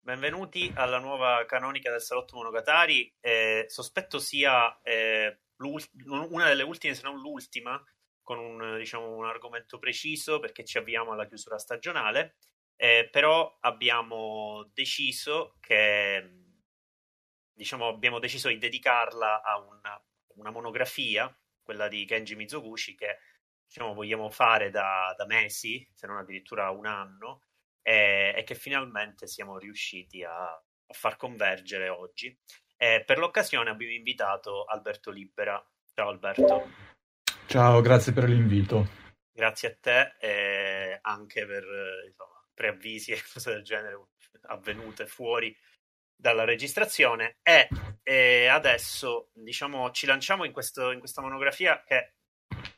Benvenuti alla nuova canonica del Salotto Monogatari. Eh, sospetto sia eh, una delle ultime, se non l'ultima, con un, diciamo, un argomento preciso perché ci avviamo alla chiusura stagionale. Eh, però abbiamo deciso che diciamo, abbiamo deciso di dedicarla a una, una monografia, quella di Kenji Mizoguchi, che diciamo, vogliamo fare da, da, mesi, se non addirittura un anno, e, e che finalmente siamo riusciti a, a far convergere oggi. E per l'occasione abbiamo invitato Alberto Libera. Ciao Alberto. Ciao, grazie per l'invito. Grazie a te e anche per insomma, preavvisi e cose del genere avvenute fuori dalla registrazione e, e adesso diciamo ci lanciamo in, questo, in questa monografia che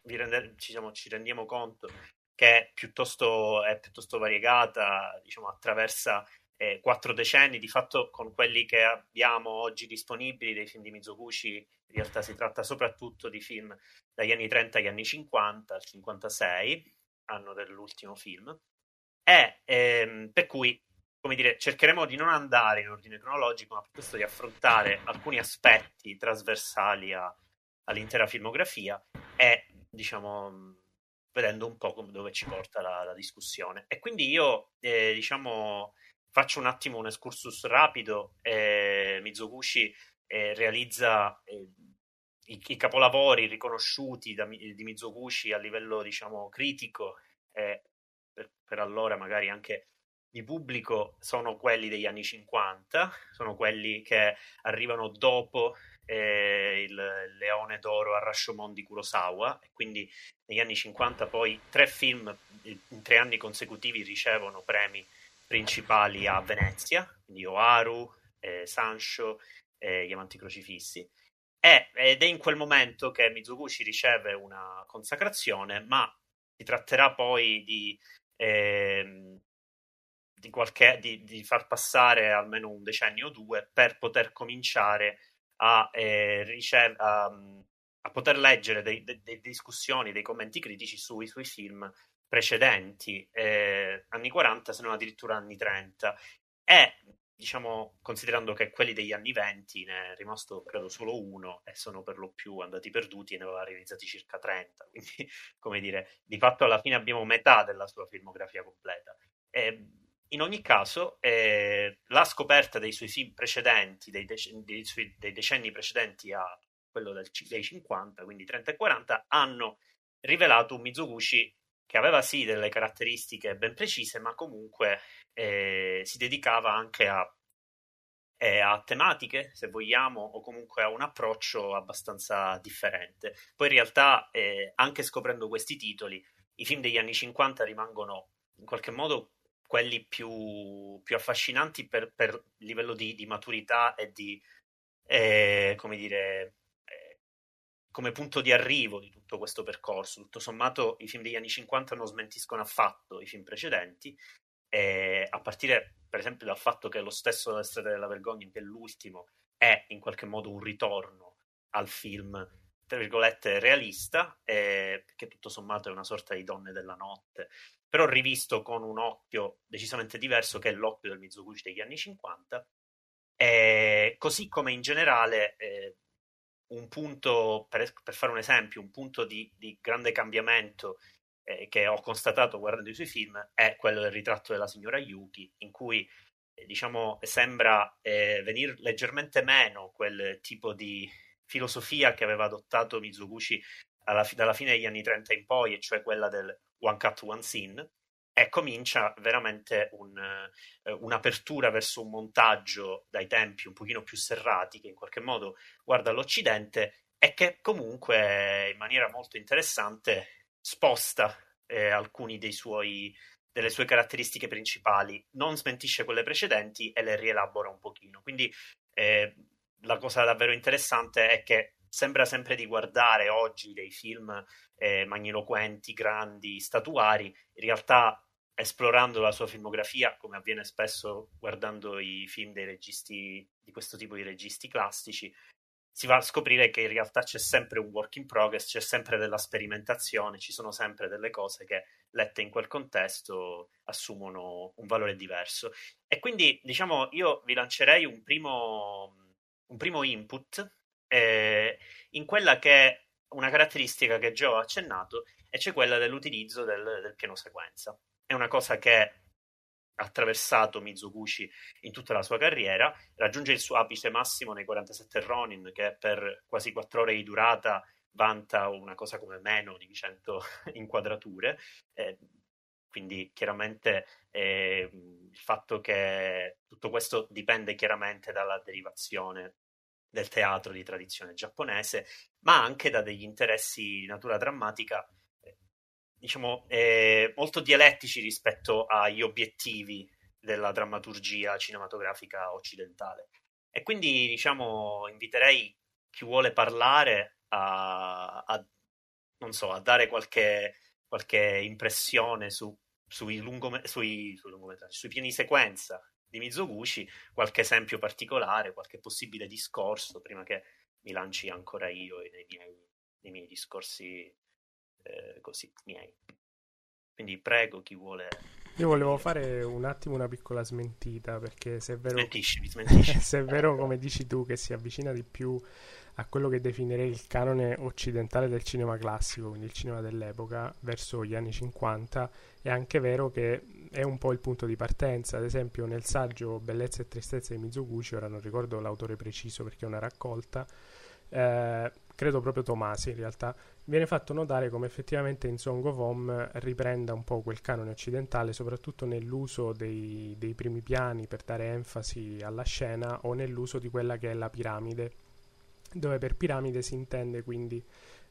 rende, ci, diciamo, ci, rendiamo conto che è piuttosto, è piuttosto variegata, diciamo, attraversa eh, quattro decenni, di fatto con quelli che abbiamo oggi disponibili dei film di Mizoguchi, in realtà si tratta soprattutto di film dagli anni 30 agli anni 50, al 56, anno dell'ultimo film, e ehm, per cui come dire, cercheremo di non andare in ordine cronologico, ma piuttosto di affrontare alcuni aspetti trasversali a, all'intera filmografia e, diciamo, vedendo un po' dove ci porta la, la discussione. E quindi io, eh, diciamo, faccio un attimo un excursus rapido. Eh, Mizoguchi eh, realizza eh, i, i, capolavori riconosciuti da, di Mizoguchi a livello, diciamo, critico e per, per allora magari anche di pubblico sono quelli degli anni 50, sono quelli che arrivano dopo eh, il Leone d'Oro a Rashomon di Kurosawa e quindi negli anni 50 poi tre film in tre anni consecutivi ricevono premi principali a Venezia, quindi Oaru, eh, Sancho e Gli Amanti Crocifissi. Ed è in quel momento che Mizoguchi riceve una consacrazione, ma si tratterà poi di eh, di, qualche, di, di, far passare almeno un decennio o due per poter cominciare a, eh, ricev- a, a poter leggere delle de, de discussioni, dei commenti critici sui suoi film precedenti, eh, anni 40 se non addirittura anni 30 e diciamo considerando che quelli degli anni 20 ne è rimasto credo solo uno e sono per lo più andati perduti e ne aveva realizzati circa 30 quindi come dire di fatto alla fine abbiamo metà della sua filmografia completa. E, in ogni caso, eh, la scoperta dei suoi film precedenti, dei, dec- dei, sui, dei decenni precedenti a quello del, dei 50, quindi 30 e 40, hanno rivelato un Mizoguchi che aveva sì delle caratteristiche ben precise, ma comunque eh, si dedicava anche a, eh, a, tematiche, se vogliamo, o comunque a un approccio abbastanza differente. Poi in realtà, eh, anche scoprendo questi titoli, i film degli anni 50 rimangono in qualche modo quelli più, più affascinanti per, per livello di, di, maturità e di, eh, come dire, eh, come punto di arrivo di tutto questo percorso. Tutto sommato i film degli anni 50 non smentiscono affatto i film precedenti, eh, a partire per esempio dal fatto che lo stesso La strada della vergogna, che è l'ultimo, è in qualche modo un ritorno al film tra virgolette realista, eh, perché tutto sommato è una sorta di donne della notte, però rivisto con un occhio decisamente diverso che è l'occhio del Mizoguchi degli anni 50, eh, così come in generale eh, un punto, per, per, fare un esempio, un punto di, di grande cambiamento eh, che ho constatato guardando i suoi film è quello del ritratto della signora Yuki, in cui eh, diciamo sembra eh, venire leggermente meno quel tipo di filosofia che aveva adottato Mizoguchi alla, dalla fine degli anni 30 in poi, e cioè quella del one cut, one scene, e comincia veramente un, eh, un'apertura verso un montaggio dai tempi un pochino più serrati che in qualche modo guarda all'Occidente e che comunque in maniera molto interessante sposta eh, suoi delle sue caratteristiche principali, non smentisce quelle precedenti e le rielabora un pochino. Quindi eh, la cosa davvero interessante è che sembra sempre di guardare oggi dei film eh, magniloquenti, grandi, statuari, in realtà esplorando la sua filmografia, come avviene spesso guardando i film dei registi, di questo tipo di registi classici, si va a scoprire che in realtà c'è sempre un work in progress, c'è sempre della sperimentazione, ci sono sempre delle cose che lette in quel contesto assumono un valore diverso. E quindi, diciamo, io vi lancerei un primo, un primo input eh, in quella che è una caratteristica che Joe ha accennato, e cioè quella dell'utilizzo del, del piano sequenza. È una cosa che attraversato Mizoguchi in tutta la sua carriera, raggiunge il suo apice massimo nei 47 Ronin, che per quasi 4 ore di durata vanta una cosa come meno di 100 inquadrature. Eh, quindi chiaramente eh, il fatto che tutto questo dipende chiaramente dalla derivazione del teatro di tradizione giapponese, ma anche da degli interessi di natura drammatica diciamo, eh, molto dialettici rispetto agli obiettivi della drammaturgia cinematografica occidentale. E quindi, diciamo, inviterei chi vuole parlare a, a non so, a dare qualche, qualche impressione su, sui, lungome, sui, sui, sui piani sequenza di Mizoguchi, qualche esempio particolare, qualche possibile discorso, prima che mi lanci ancora io nei miei, nei miei discorsi eh, così miei. Quindi prego chi vuole. Io volevo fare un attimo una piccola smentita perché se è vero, smentisci, smentisci. se è vero come dici tu che si avvicina di più a quello che definirei il canone occidentale del cinema classico, quindi il cinema dell'epoca, verso gli anni 50, è anche vero che è un po' il punto di partenza. Ad esempio nel saggio Bellezza e Tristezza di Mizoguchi, ora non ricordo l'autore preciso perché è una raccolta, eh, credo proprio Tomasi in realtà, viene fatto notare come effettivamente in Song of Home riprenda un po' quel canone occidentale, soprattutto nell'uso dei, dei primi piani per dare enfasi alla scena o nell'uso di quella che è la piramide, dove per piramide si intende quindi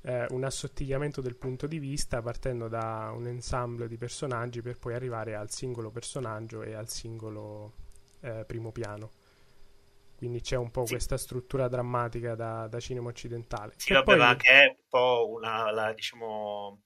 eh, un assottigliamento del punto di vista partendo da un ensemble di personaggi per poi arrivare al singolo personaggio e al singolo eh, primo piano quindi c'è un po' sì. questa struttura drammatica da, da cinema occidentale. Sì, vabbè, poi... ma che è un po' una, la, diciamo,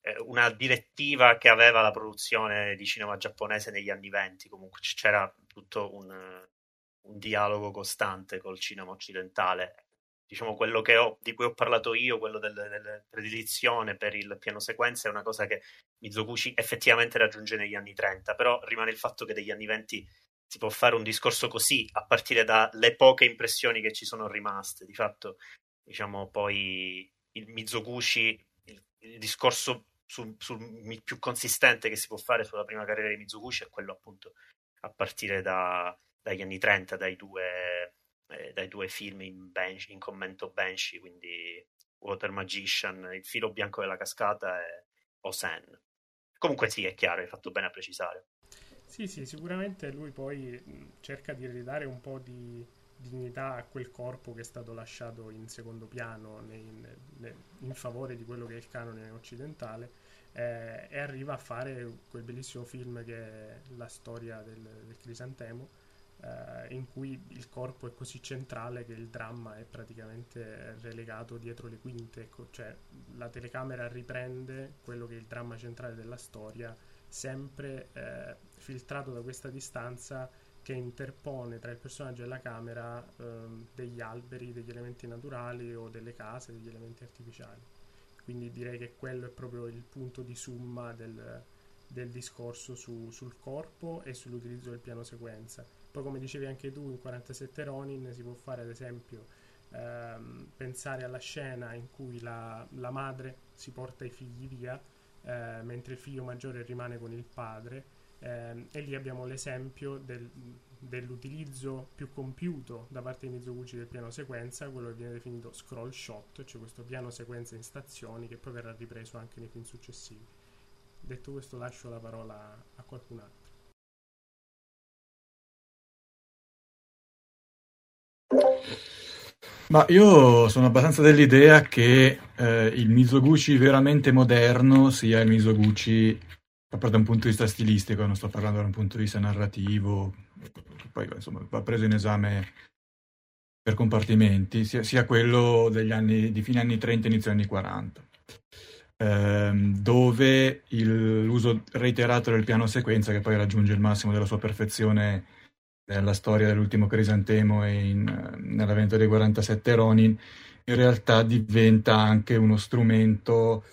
eh, una direttiva che aveva la produzione di cinema giapponese negli anni venti, comunque c'era tutto un, un dialogo costante col cinema occidentale. Diciamo quello ho, di cui ho parlato io, quello della del predilizione per il piano sequenza, è una cosa che Mizoguchi effettivamente raggiunge negli anni 30, però rimane il fatto che degli anni 20 si può fare un discorso così a partire dalle poche impressioni che ci sono rimaste. Di fatto, diciamo, poi il Mizoguchi, il, il discorso sul, sul, più consistente che si può fare sulla prima carriera di Mizoguchi è quello appunto a partire da, dagli anni 30, dai due, eh, dai due film in, bench, in commento Banshee, quindi Water Magician, Il filo bianco della cascata e Osen. Comunque sì, è chiaro, hai fatto bene a precisare. Sì, sì, sicuramente lui poi cerca di ridare un po' di dignità a quel corpo che è stato lasciato in secondo piano in, in favore di quello che è il canone occidentale eh, e arriva a fare quel bellissimo film che è la storia del, del crisantemo eh, in cui il corpo è così centrale che il dramma è praticamente relegato dietro le quinte ecco, cioè la telecamera riprende quello che è il dramma centrale della storia sempre eh, filtrato da questa distanza che interpone tra il personaggio e la camera ehm, degli alberi, degli elementi naturali o delle case, degli elementi artificiali. Quindi direi che quello è proprio il punto di summa del, del discorso su, sul corpo e sull'utilizzo del piano sequenza. Poi come dicevi anche tu in 47 Ronin si può fare ad esempio ehm, pensare alla scena in cui la, la madre si porta i figli via eh, mentre il figlio maggiore rimane con il padre eh, e lì abbiamo l'esempio del, dell'utilizzo più compiuto da parte di Mizoguchi del piano sequenza, quello che viene definito scroll shot, cioè questo piano sequenza in stazioni che poi verrà ripreso anche nei film successivi. Detto questo lascio la parola a qualcun altro. Ma io sono abbastanza dell'idea che eh, il Mizoguchi veramente moderno sia il Mizoguchi proprio da un punto di vista stilistico, non sto parlando da un punto di vista narrativo, poi insomma va preso in esame per compartimenti, sia, sia quello degli anni, di fine anni 30 inizio anni 40, ehm, dove il, l'uso reiterato del piano sequenza, che poi raggiunge il massimo della sua perfezione nella storia dell'ultimo Crisantemo e in, nell'evento dei 47 Ronin, in realtà diventa anche uno strumento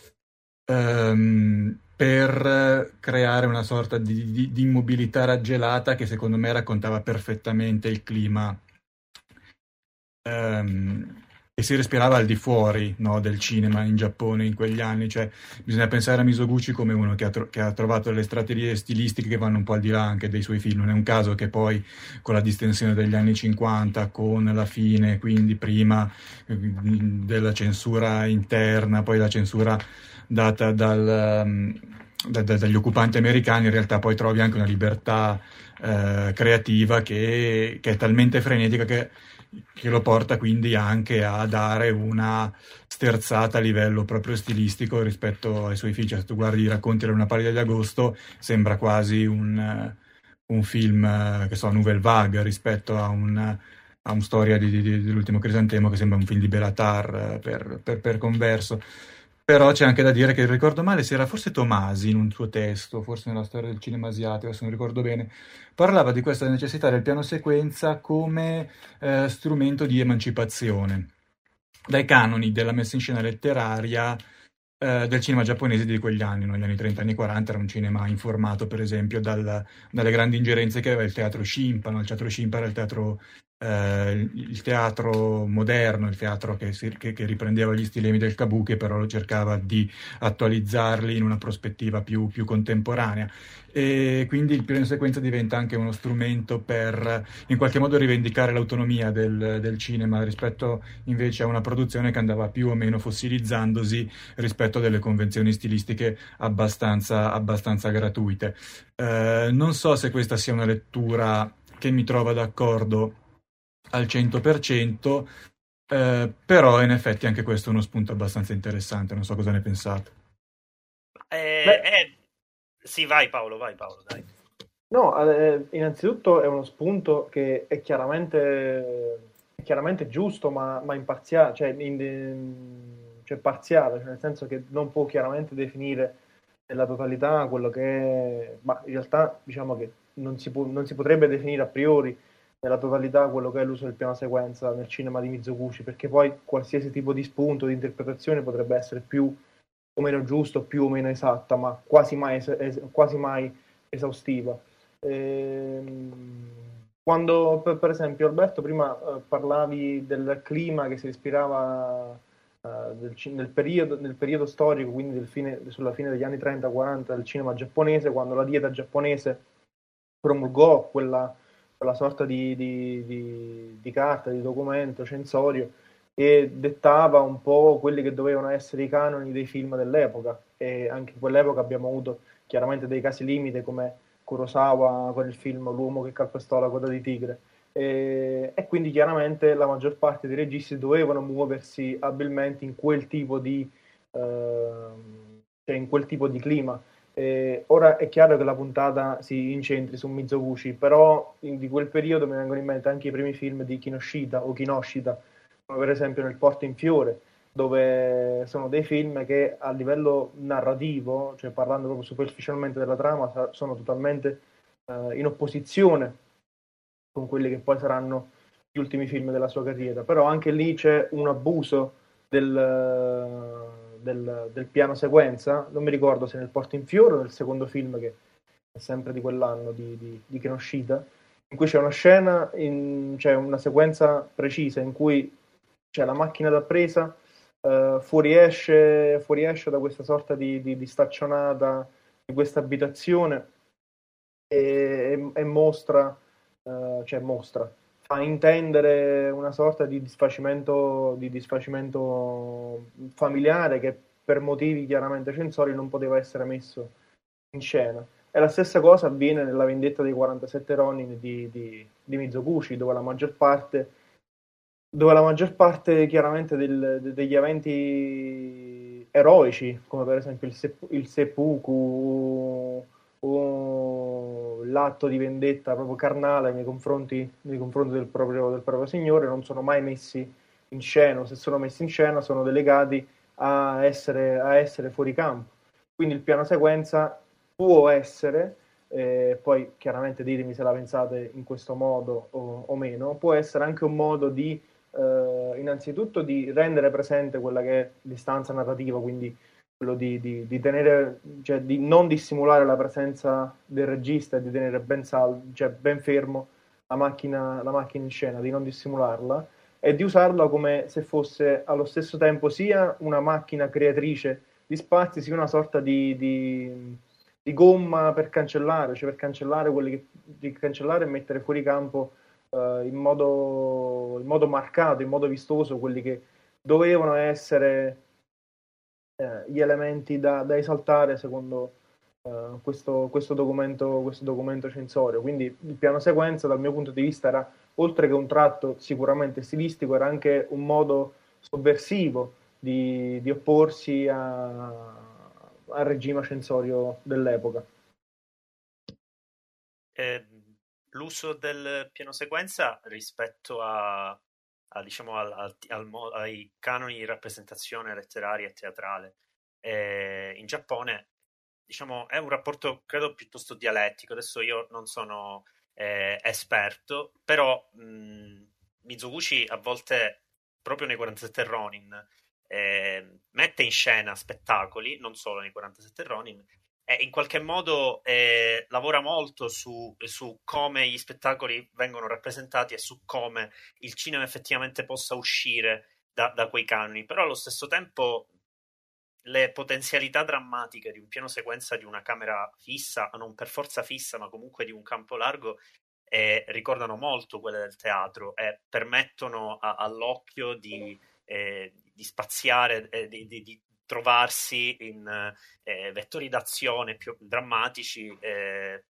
ehm, per creare una sorta di, di, di, immobilità raggelata che secondo me raccontava perfettamente il clima. Ehm, e si respirava al di fuori no, del cinema in Giappone in quegli anni, cioè bisogna pensare a Misoguchi come uno che ha, tro- che ha, trovato delle strategie stilistiche che vanno un po' al di là anche dei suoi film, non è un caso che poi con la distensione degli anni 50, con la fine, quindi prima mm, della censura interna, poi la censura data dal, um, da, da, dagli occupanti americani, in realtà poi trovi anche una libertà eh, creativa che, che è talmente frenetica che che lo porta quindi anche a dare una sterzata a livello proprio stilistico rispetto ai suoi film. Cioè, se tu guardi i racconti della Una paglia di agosto, sembra quasi un, un film, che so, Nouvelle Vague rispetto a un, a un storia di, di, dell'ultimo Crisantemo che sembra un film di Belatar per, per, per converso. Però c'è anche da dire che ricordo male, se era forse Tomasi in un suo testo, forse nella storia del cinema asiatico, se non ricordo bene, parlava di questa necessità del piano sequenza come eh, strumento di emancipazione dai canoni della messa in scena letteraria eh, del cinema giapponese di quegli anni, negli anni 30 anni 40 era un cinema informato per esempio dal, dalle grandi ingerenze che aveva il teatro Shimpano, il teatro Shimpa era il teatro eh, il teatro moderno, il teatro che, si, che, che, riprendeva gli stilemi del kabuki, però cercava di attualizzarli in una prospettiva più, più contemporanea. E quindi il piano sequenza diventa anche uno strumento per in qualche modo rivendicare l'autonomia del, del, cinema rispetto invece a una produzione che andava più o meno fossilizzandosi rispetto a delle convenzioni stilistiche abbastanza, abbastanza gratuite. Eh, non so se questa sia una lettura che mi trova d'accordo al 100%, eh, però in effetti anche questo è uno spunto abbastanza interessante, non so cosa ne pensate. Eh, eh, sì, vai Paolo, vai Paolo, dai. No, eh, innanzitutto è uno spunto che è chiaramente, è chiaramente giusto, ma, ma imparziale, cioè, in, cioè parziale, cioè nel senso che non può chiaramente definire nella totalità quello che è, ma in realtà diciamo che non si, può, non si potrebbe definire a priori nella totalità quello che è l'uso del piano sequenza nel cinema di Mizoguchi, perché poi qualsiasi tipo di spunto, di interpretazione potrebbe essere più o meno giusto, più o meno esatta, ma quasi mai, es- quasi mai esaustiva. Ehm, quando per, per, esempio Alberto prima eh, parlavi del clima che si respirava eh, del, nel, periodo, nel, periodo, storico, quindi fine, sulla fine degli anni 30-40 del cinema giapponese, quando la dieta giapponese promulgò quella quella sorta di, di, di, di carta, di documento censorio e dettava un po' quelli che dovevano essere i canoni dei film dell'epoca. E anche in quell'epoca abbiamo avuto chiaramente dei casi limite come Kurosawa con il film L'uomo che calpestò la coda di tigre. E, e, quindi chiaramente la maggior parte dei registi dovevano muoversi abilmente in quel tipo di, eh, cioè in quel tipo di clima eh, ora è chiaro che la puntata si incentri su Mizoguchi, però in, di quel periodo mi vengono in mente anche i primi film di Kinoshita o Kinoshita, come per esempio Nel Porto in Fiore, dove sono dei film che a livello narrativo, cioè parlando proprio superficialmente della trama, sono totalmente eh, in opposizione con quelli che poi saranno gli ultimi film della sua carriera. Però anche lì c'è un abuso del del, del, piano sequenza, non mi ricordo se nel Porto in Fiore o nel secondo film che è sempre di quell'anno di, di, di Kenoshita, in cui c'è una scena, in, c'è una sequenza precisa in cui c'è la macchina da presa, uh, fuoriesce, fuoriesce da questa sorta di, di, di staccionata di questa abitazione e, e, e mostra, uh, cioè mostra, fa intendere una sorta di disfacimento, di disfacimento familiare che per motivi chiaramente censori non poteva essere messo in scena. E la stessa cosa avviene nella vendetta dei 47 Ronin di, di, di Mizoguchi, dove la maggior parte, la maggior parte chiaramente del, degli eventi eroici, come per esempio il, se, il seppuku o l'atto di vendetta proprio carnale nei confronti, nei confronti del, proprio, del, proprio, signore non sono mai messi in scena, se sono messi in scena sono delegati a essere, a essere fuori campo. Quindi il piano sequenza può essere eh, poi chiaramente ditemi se la pensate in questo modo o, o meno, può essere anche un modo di eh, innanzitutto di rendere presente quella che è l'istanza narrativa, quindi quello di, di, di, tenere, cioè di non dissimulare la presenza del regista e di tenere ben, sal, cioè ben fermo la macchina, la macchina in scena, di non dissimularla e di usarla come se fosse allo stesso tempo sia una macchina creatrice di spazi, sia una sorta di, di, di gomma per cancellare, cioè per cancellare quelli che, di cancellare e mettere fuori campo uh, in, modo, in modo marcato, in modo vistoso quelli che dovevano essere eh, gli elementi da, da esaltare secondo uh, questo, questo, documento, questo documento censorio. Quindi il piano sequenza dal mio punto di vista era, oltre che un tratto sicuramente stilistico, era anche un modo sovversivo di, di opporsi a, al regime censorio dell'epoca. Eh, l'uso del piano sequenza rispetto a, a, diciamo, al, al, ai canoni di rappresentazione letteraria e teatrale. E in Giappone diciamo, è un rapporto credo piuttosto dialettico. Adesso io non sono eh, esperto, però mh, Mizoguchi a volte, proprio nei 47 Ronin, eh, mette in scena spettacoli, non solo nei 47 Ronin, e in qualche modo eh, lavora molto su, su, come gli spettacoli vengono rappresentati e su come il cinema effettivamente possa uscire da, da quei canoni, però allo stesso tempo le potenzialità drammatiche di un piano sequenza di una camera fissa, non per forza fissa, ma comunque di un campo largo, eh, ricordano molto quelle del teatro e permettono a, all'occhio di, eh, di spaziare, eh, di, di, trovarsi in eh, vettori d'azione più drammatici eh,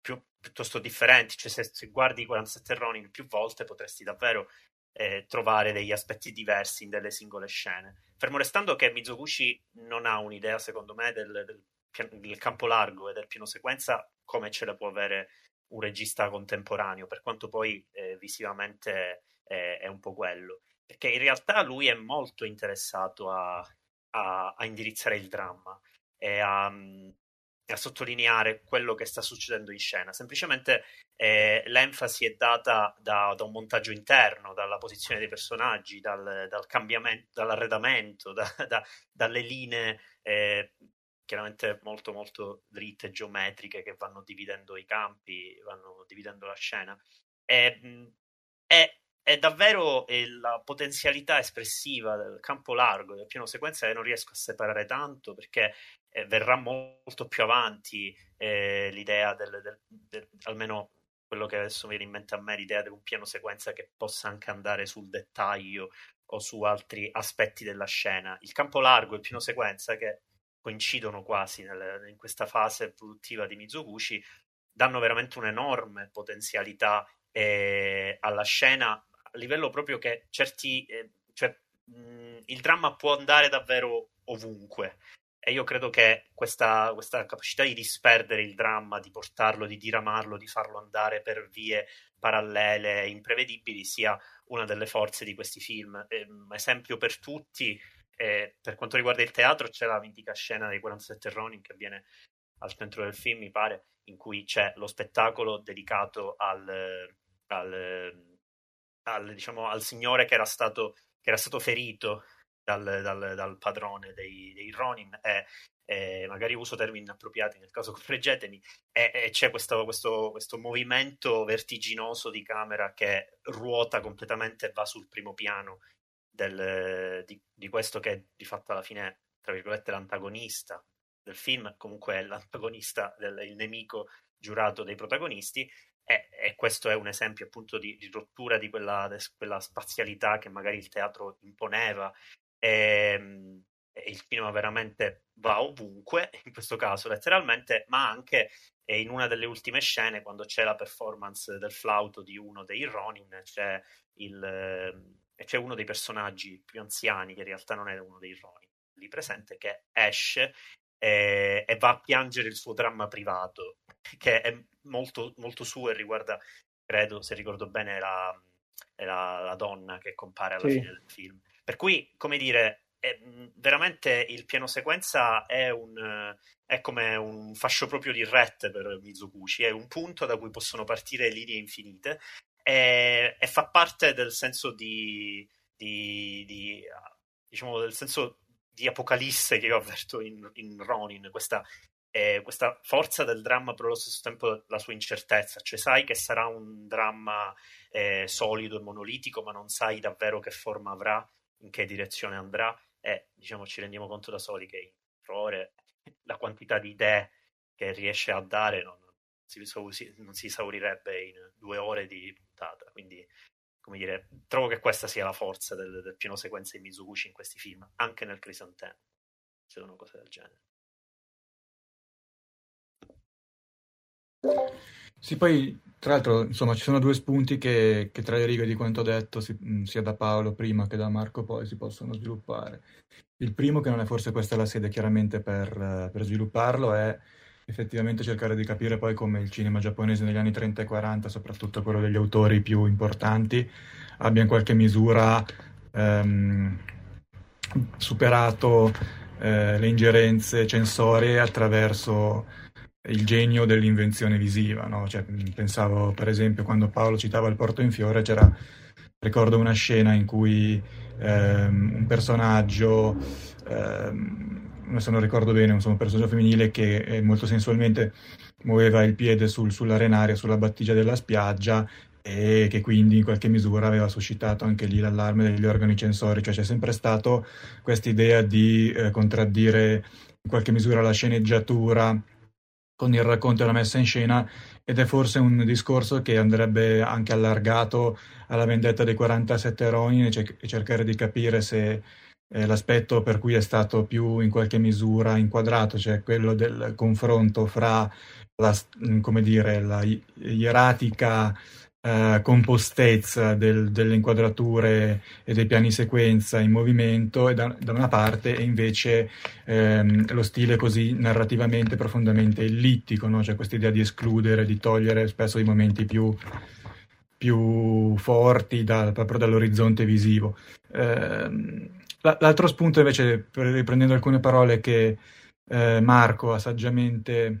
più, piuttosto differenti. Cioè, se, se guardi 47 Ronin più volte potresti davvero eh, trovare degli aspetti diversi in delle singole scene. Fermo restando che Mizoguchi non ha un'idea, secondo me, del, del, del campo largo e del piano sequenza come ce la può avere un regista contemporaneo, per quanto poi eh, visivamente è, è un po' quello. Perché in realtà lui è molto interessato a, a, a indirizzare il dramma e a, a, sottolineare quello che sta succedendo in scena. Semplicemente eh, l'enfasi è data da, da, un montaggio interno, dalla posizione dei personaggi, dal, dal cambiamento, dall'arredamento, da, da, dalle linee eh, chiaramente molto molto dritte, geometriche che vanno dividendo i campi, vanno dividendo la scena. E, è è davvero eh, la potenzialità espressiva del campo largo del piano sequenza che non riesco a separare tanto perché eh, verrà molto più avanti eh, l'idea del, del, del, almeno quello che adesso mi viene in mente a me l'idea di un piano sequenza che possa anche andare sul dettaglio o su altri aspetti della scena. Il campo largo e il piano sequenza che coincidono quasi nel, in questa fase produttiva di Mizoguchi danno veramente un'enorme potenzialità eh, alla scena a livello proprio che certi, eh, cioè, mh, il dramma può andare davvero ovunque. E io credo che questa, questa, capacità di disperdere il dramma, di portarlo, di diramarlo, di farlo andare per vie parallele, imprevedibili, sia una delle forze di questi film. Eh, esempio per tutti, eh, per quanto riguarda il teatro, c'è la mitica scena dei 47 Ronin che avviene al centro del film, mi pare, in cui c'è lo spettacolo dedicato al, al al, diciamo, al signore che era stato, che era stato ferito dal, dal, dal padrone dei, dei Ronin. E, e, magari uso termini inappropriati nel caso correggetemi e, e c'è questo, questo, questo, movimento vertiginoso di camera che ruota completamente e va sul primo piano del, di, di, questo che è di fatto alla fine tra virgolette l'antagonista del film. Comunque è l'antagonista del, il nemico giurato dei protagonisti e, e, questo è un esempio appunto di, di rottura di quella, di quella, spazialità che magari il teatro imponeva. E, ehm, e, il cinema veramente va ovunque, in questo caso letteralmente, ma anche in una delle ultime scene, quando c'è la performance del flauto di uno dei Ronin, c'è, il, c'è uno dei personaggi più anziani, che in realtà non è uno dei Ronin, lì presente, che esce e, e va a piangere il suo dramma privato, che è molto, molto suo e riguarda, credo, se ricordo bene, la, la, la donna che compare alla sì. fine del film. Per cui, come dire, è, veramente il piano sequenza è, un, è come un fascio proprio di rette per Mizoguchi, è un punto da cui possono partire linee infinite e, e fa parte del senso di, di, di, diciamo del senso di apocalisse che io avverto in, in Ronin, questa, eh, questa forza del dramma però allo stesso tempo la sua incertezza, cioè sai che sarà un dramma eh, solido e monolitico ma non sai davvero che forma avrà, in che direzione andrà e diciamo ci rendiamo conto da soli che in errore la quantità di idee che riesce a dare non, si, non si esaurirebbe in due ore di puntata. Quindi, come dire, trovo che questa sia la forza del, del piano sequenza di Mizuguchi in questi film, anche nel Crisantemo. Sono cose del genere. Sì, poi tra l'altro, insomma, ci sono due spunti che, che tra le righe di quanto detto, si, sia da Paolo prima che da Marco poi, si possono sviluppare. Il primo, che non è forse questa la sede chiaramente per, per svilupparlo, è effettivamente cercare di capire poi come il cinema giapponese negli anni 30 e 40, soprattutto quello degli autori più importanti, abbia in qualche misura ehm, superato eh, le ingerenze censorie attraverso il genio dell'invenzione visiva. No? Cioè, pensavo per esempio quando Paolo citava il Porto in Fiore, c'era, ricordo una scena in cui ehm, un personaggio... Ehm, se non ricordo bene, insomma, un personaggio femminile che eh, molto sensualmente muoveva il piede sul, sull'arenaria, sulla battigia della spiaggia e che quindi in qualche misura aveva suscitato anche lì l'allarme degli organi censori, cioè c'è sempre stato questa idea di eh, contraddire in qualche misura la sceneggiatura con il racconto e la messa in scena ed è forse un discorso che andrebbe anche allargato alla vendetta dei 47 Ronin e cercare di capire se eh, l'aspetto per cui è stato più in qualche misura inquadrato, cioè quello del confronto fra la, come dire, la ieratica eh, compostezza del, delle inquadrature e dei piani sequenza in movimento e da, da una parte e invece ehm, lo stile così narrativamente profondamente ellittico, no? cioè questa idea di escludere, di togliere spesso i momenti più, più forti da, proprio dall'orizzonte visivo. Eh, L'altro spunto invece, riprendendo alcune parole che eh, Marco ha saggiamente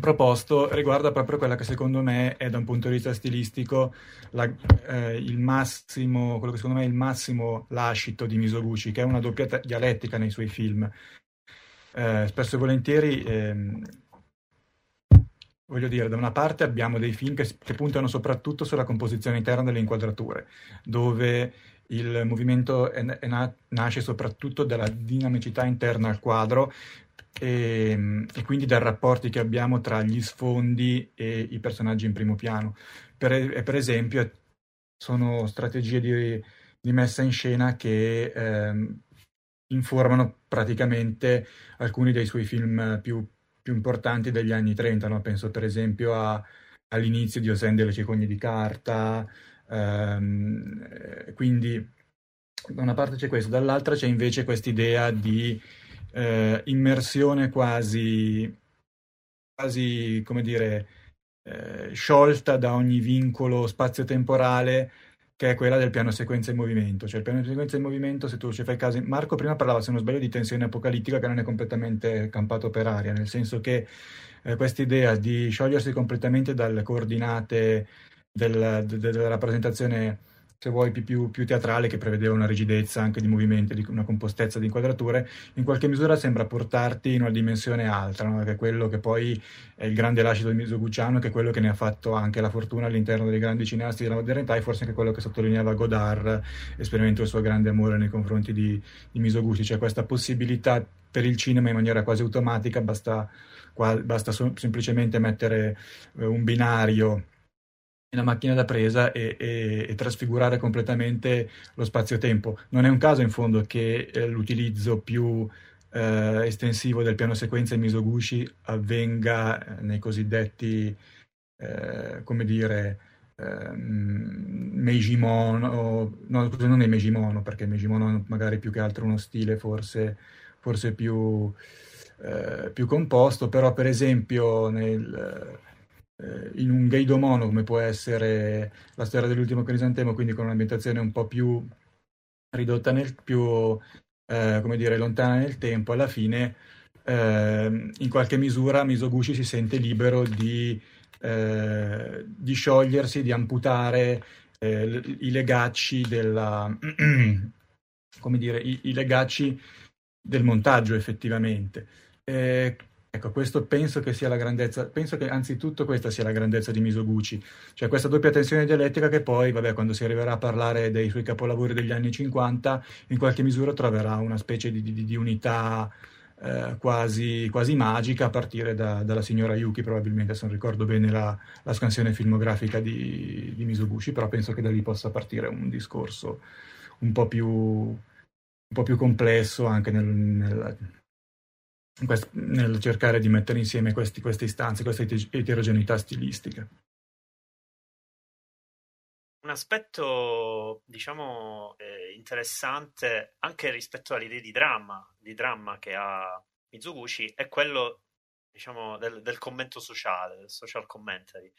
proposto, riguarda proprio quella che secondo me è da un punto di vista stilistico la, eh, il massimo, quello che secondo me è il massimo lascito di Misoguchi, che è una doppia dialettica nei suoi film. Eh, spesso e volentieri, ehm, voglio dire, da una parte abbiamo dei film che, che puntano soprattutto sulla composizione interna delle inquadrature, dove il movimento è, è na- nasce soprattutto dalla dinamicità interna al quadro e, e, quindi dai rapporti che abbiamo tra gli sfondi e i personaggi in primo piano. Per, per esempio, sono strategie di, di, messa in scena che eh, informano praticamente alcuni dei suoi film più, più importanti degli anni 30. No? Penso per esempio a, all'inizio di Osende e le cicogne di carta, Ehm, quindi da una parte c'è questo, dall'altra c'è invece questa idea di eh, immersione quasi, quasi, come dire, eh, sciolta da ogni vincolo spazio-temporale che è quella del piano sequenza in movimento. Cioè il piano sequenza in movimento, se tu ci fai caso, Marco prima parlava, se non sbaglio, di tensione apocalittica che non è completamente campato per aria, nel senso che eh, questa idea di sciogliersi completamente dalle coordinate del, de, della rappresentazione, se vuoi, più, più, teatrale, che prevedeva una rigidezza anche di movimenti, di una compostezza di inquadrature, in qualche misura sembra portarti in una dimensione altra, no? che è quello che poi è il grande lascito di Misogucciano, che è quello che ne ha fatto anche la fortuna all'interno dei grandi cineasti della modernità e forse anche quello che sottolineava Godard, esperimento il suo grande amore nei confronti di, di Misoguchi, cioè questa possibilità per il cinema in maniera quasi automatica, basta, qua, basta so, semplicemente mettere eh, un binario una macchina da presa e, e, e, trasfigurare completamente lo spazio-tempo. Non è un caso in fondo che eh, l'utilizzo più eh, estensivo del piano sequenza in Misoguchi avvenga nei cosiddetti, eh, come dire, ehm, Meiji Mono, no, non è Meiji Mono, perché Meiji Mono è magari più che altro uno stile forse, forse più, eh, più composto, però per esempio nel eh, in un gaidomono come può essere la storia dell'ultimo crisantemo, quindi con un'ambientazione un po' più ridotta nel più eh, come dire, lontana nel tempo, alla fine eh, in qualche misura Misoguchi si sente libero di, eh, di sciogliersi, di amputare eh, i legacci della, come dire, i, i, legacci del montaggio effettivamente. Ecco, questo penso che sia la grandezza, penso che anzitutto questa sia la grandezza di Misoguchi, cioè questa doppia tensione dialettica che poi, vabbè, quando si arriverà a parlare dei suoi capolavori degli anni 50, in qualche misura troverà una specie di, di, di unità eh, quasi, quasi, magica a partire da, dalla signora Yuki, probabilmente, se non ricordo bene la, la scansione filmografica di, di, Mizoguchi, però penso che da lì possa partire un discorso un po' più, un po più complesso anche nel, nel, nel, cercare di mettere insieme questi, queste istanze, questa eterogeneità stilistica. Un aspetto, diciamo, eh, interessante anche rispetto all'idea di dramma, di dramma che ha Mizuguchi è quello, diciamo, del, del commento sociale, del social commentary,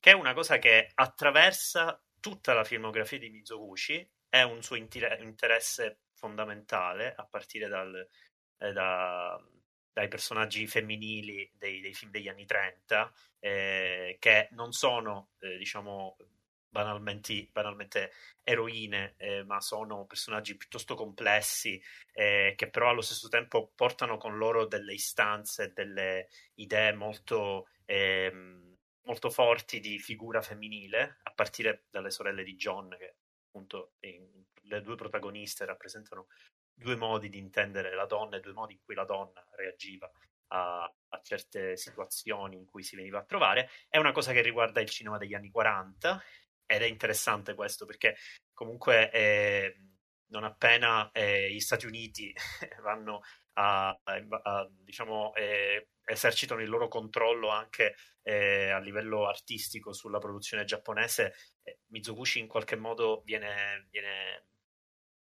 che è una cosa che attraversa tutta la filmografia di Mizoguchi, è un suo interesse fondamentale, a partire dal, eh, da, dai personaggi femminili dei, dei, film degli anni 30, eh, che non sono, eh, diciamo, banalmente, banalmente eroine, eh, ma sono personaggi piuttosto complessi eh, che però allo stesso tempo portano con loro delle istanze, delle idee molto, eh, molto forti di figura femminile, a partire dalle sorelle di John, che appunto in, le due protagoniste rappresentano due modi di intendere la donna e due modi in cui la donna reagiva a, a, certe situazioni in cui si veniva a trovare. È una cosa che riguarda il cinema degli anni 40 ed è interessante questo perché comunque eh, non appena eh, gli Stati Uniti vanno a, a, a diciamo, eh, esercitano il loro controllo anche eh, a livello artistico sulla produzione giapponese, eh, Mizuguchi in qualche modo viene, viene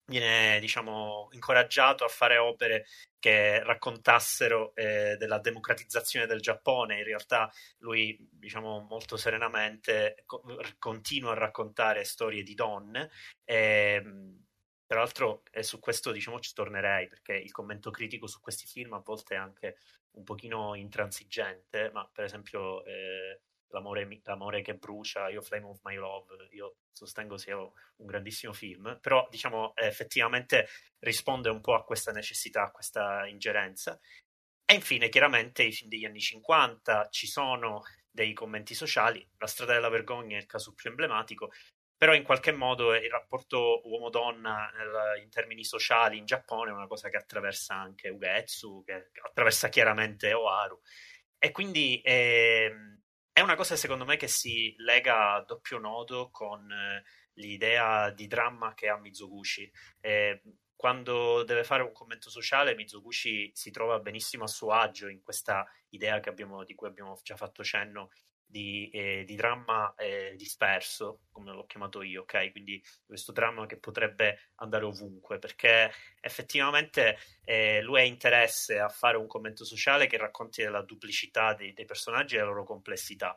viene diciamo, incoraggiato a fare opere che raccontassero eh, della democratizzazione del Giappone. In realtà lui, diciamo, molto serenamente co- continua a raccontare storie di donne. E, ehm, tra l'altro, e su questo diciamo, ci tornerei perché il commento critico su questi film a volte è anche un pochino intransigente, ma per esempio eh, l'amore, l'amore, che brucia, io Flame of My Love, io sostengo sia un grandissimo film, però diciamo effettivamente risponde un po' a questa necessità, a questa ingerenza. E infine, chiaramente, i film degli anni 50 ci sono dei commenti sociali, La strada della vergogna è il caso più emblematico, però in qualche modo il rapporto uomo-donna in termini sociali in Giappone è una cosa che attraversa anche Ugetsu, che attraversa chiaramente Oharu. E quindi eh, è una cosa secondo me che si lega a doppio nodo con eh, l'idea di dramma che ha Mizoguchi. Eh, quando deve fare un commento sociale, Mizoguchi si trova benissimo a suo agio in questa idea abbiamo, di cui abbiamo già fatto cenno di, eh, di dramma eh, disperso, come l'ho chiamato io, ok? Quindi questo dramma che potrebbe andare ovunque, perché effettivamente eh, lui ha interesse a fare un commento sociale che racconti della duplicità dei, dei personaggi e della loro complessità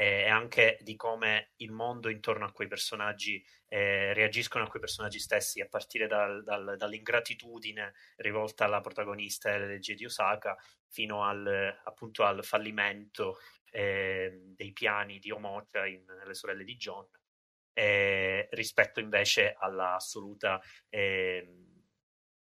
e anche di come il mondo intorno a quei personaggi eh, reagiscono a quei personaggi stessi, a partire dal, dal, dall'ingratitudine rivolta alla protagonista e alle leggi di Osaka fino al, appunto al fallimento eh, dei piani di Omocha in Le sorelle di John, eh, rispetto invece all'assoluta eh,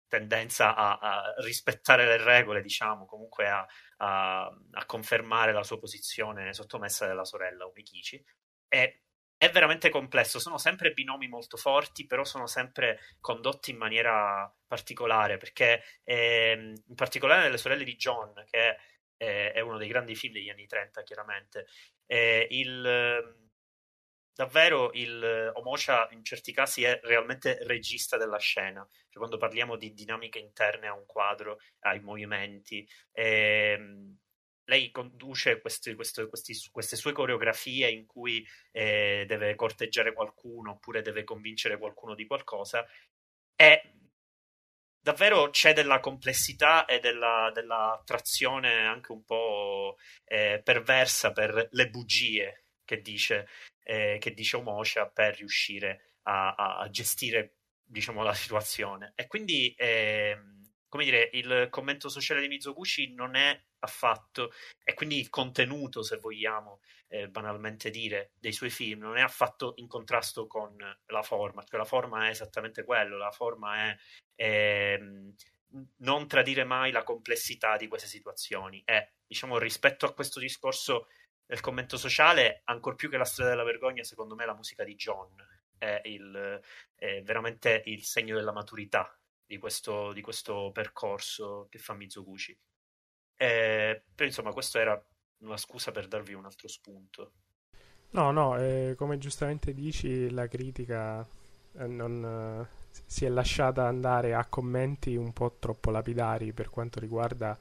tendenza a, a, rispettare le regole, diciamo, comunque a, a, confermare la sua posizione sottomessa della sorella Umikichi. E è veramente complesso, sono sempre binomi molto forti, però sono sempre condotti in maniera particolare, perché eh, in particolare nelle sorelle di John, che è uno dei grandi film degli anni 30, chiaramente. Eh, il, davvero il Omocha in certi casi è realmente regista della scena, cioè quando parliamo di dinamiche interne a un quadro, ai movimenti. Eh, lei conduce questi, questi, questi, queste sue coreografie in cui eh, deve corteggiare qualcuno oppure deve convincere qualcuno di qualcosa e davvero c'è della complessità e della, dell'attrazione anche un po' eh, perversa per le bugie che dice, eh, che dice Omosha per riuscire a, a, gestire diciamo, la situazione. E quindi, eh, come dire, il commento sociale di Mizoguchi non è affatto, e quindi il contenuto, se vogliamo eh, banalmente dire, dei suoi film non è affatto in contrasto con la forma, cioè la forma è esattamente quello, la forma è... Eh, non tradire mai la complessità di queste situazioni e diciamo rispetto a questo discorso del commento sociale ancor più che la storia della vergogna secondo me la musica di John è, il, è veramente il segno della maturità di questo, di questo percorso che fa Mizoguchi. E, però insomma questo era una scusa per darvi un altro spunto. No no eh, come giustamente dici la critica eh, non eh, si è lasciata andare a commenti un po' troppo lapidari per quanto riguarda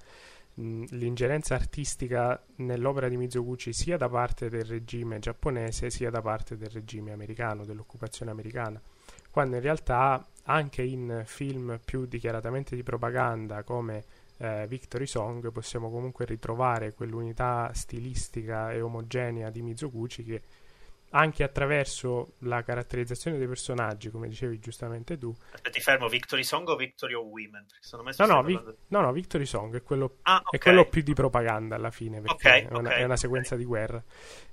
l'ingerenza artistica nell'opera di Mizoguchi sia da parte del regime giapponese sia da parte del regime americano, dell'occupazione americana, quando in realtà anche in film più dichiaratamente di propaganda come eh, Victory Song possiamo comunque ritrovare quell'unità stilistica e omogenea di Mizoguchi che anche attraverso la caratterizzazione dei personaggi, come dicevi giustamente tu. Aspetta, ti fermo, Victory Song o Victory of Women? No no, vi- no, no, Victory Song è quello, ah, okay. è quello, più di propaganda alla fine, perché okay, è, una, okay, è, una, sequenza di guerra.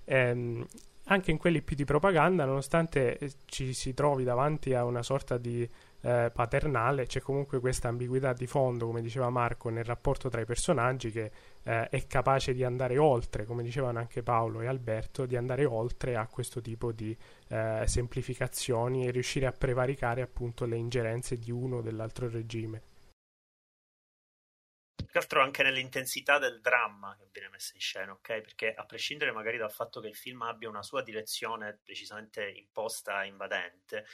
Ehm, anche in quelli più di propaganda, nonostante ci si trovi davanti a una sorta di eh, paternale, c'è comunque questa ambiguità di fondo, come diceva Marco, nel rapporto tra i personaggi che eh, è capace di andare oltre, come dicevano anche Paolo e Alberto, di andare oltre a questo tipo di eh, semplificazioni e riuscire a prevaricare appunto le ingerenze di uno o dell'altro regime. Che altro anche nell'intensità del dramma che viene messa in scena, ok? Perché a prescindere magari dal fatto che il film abbia una sua direzione precisamente imposta, invadente,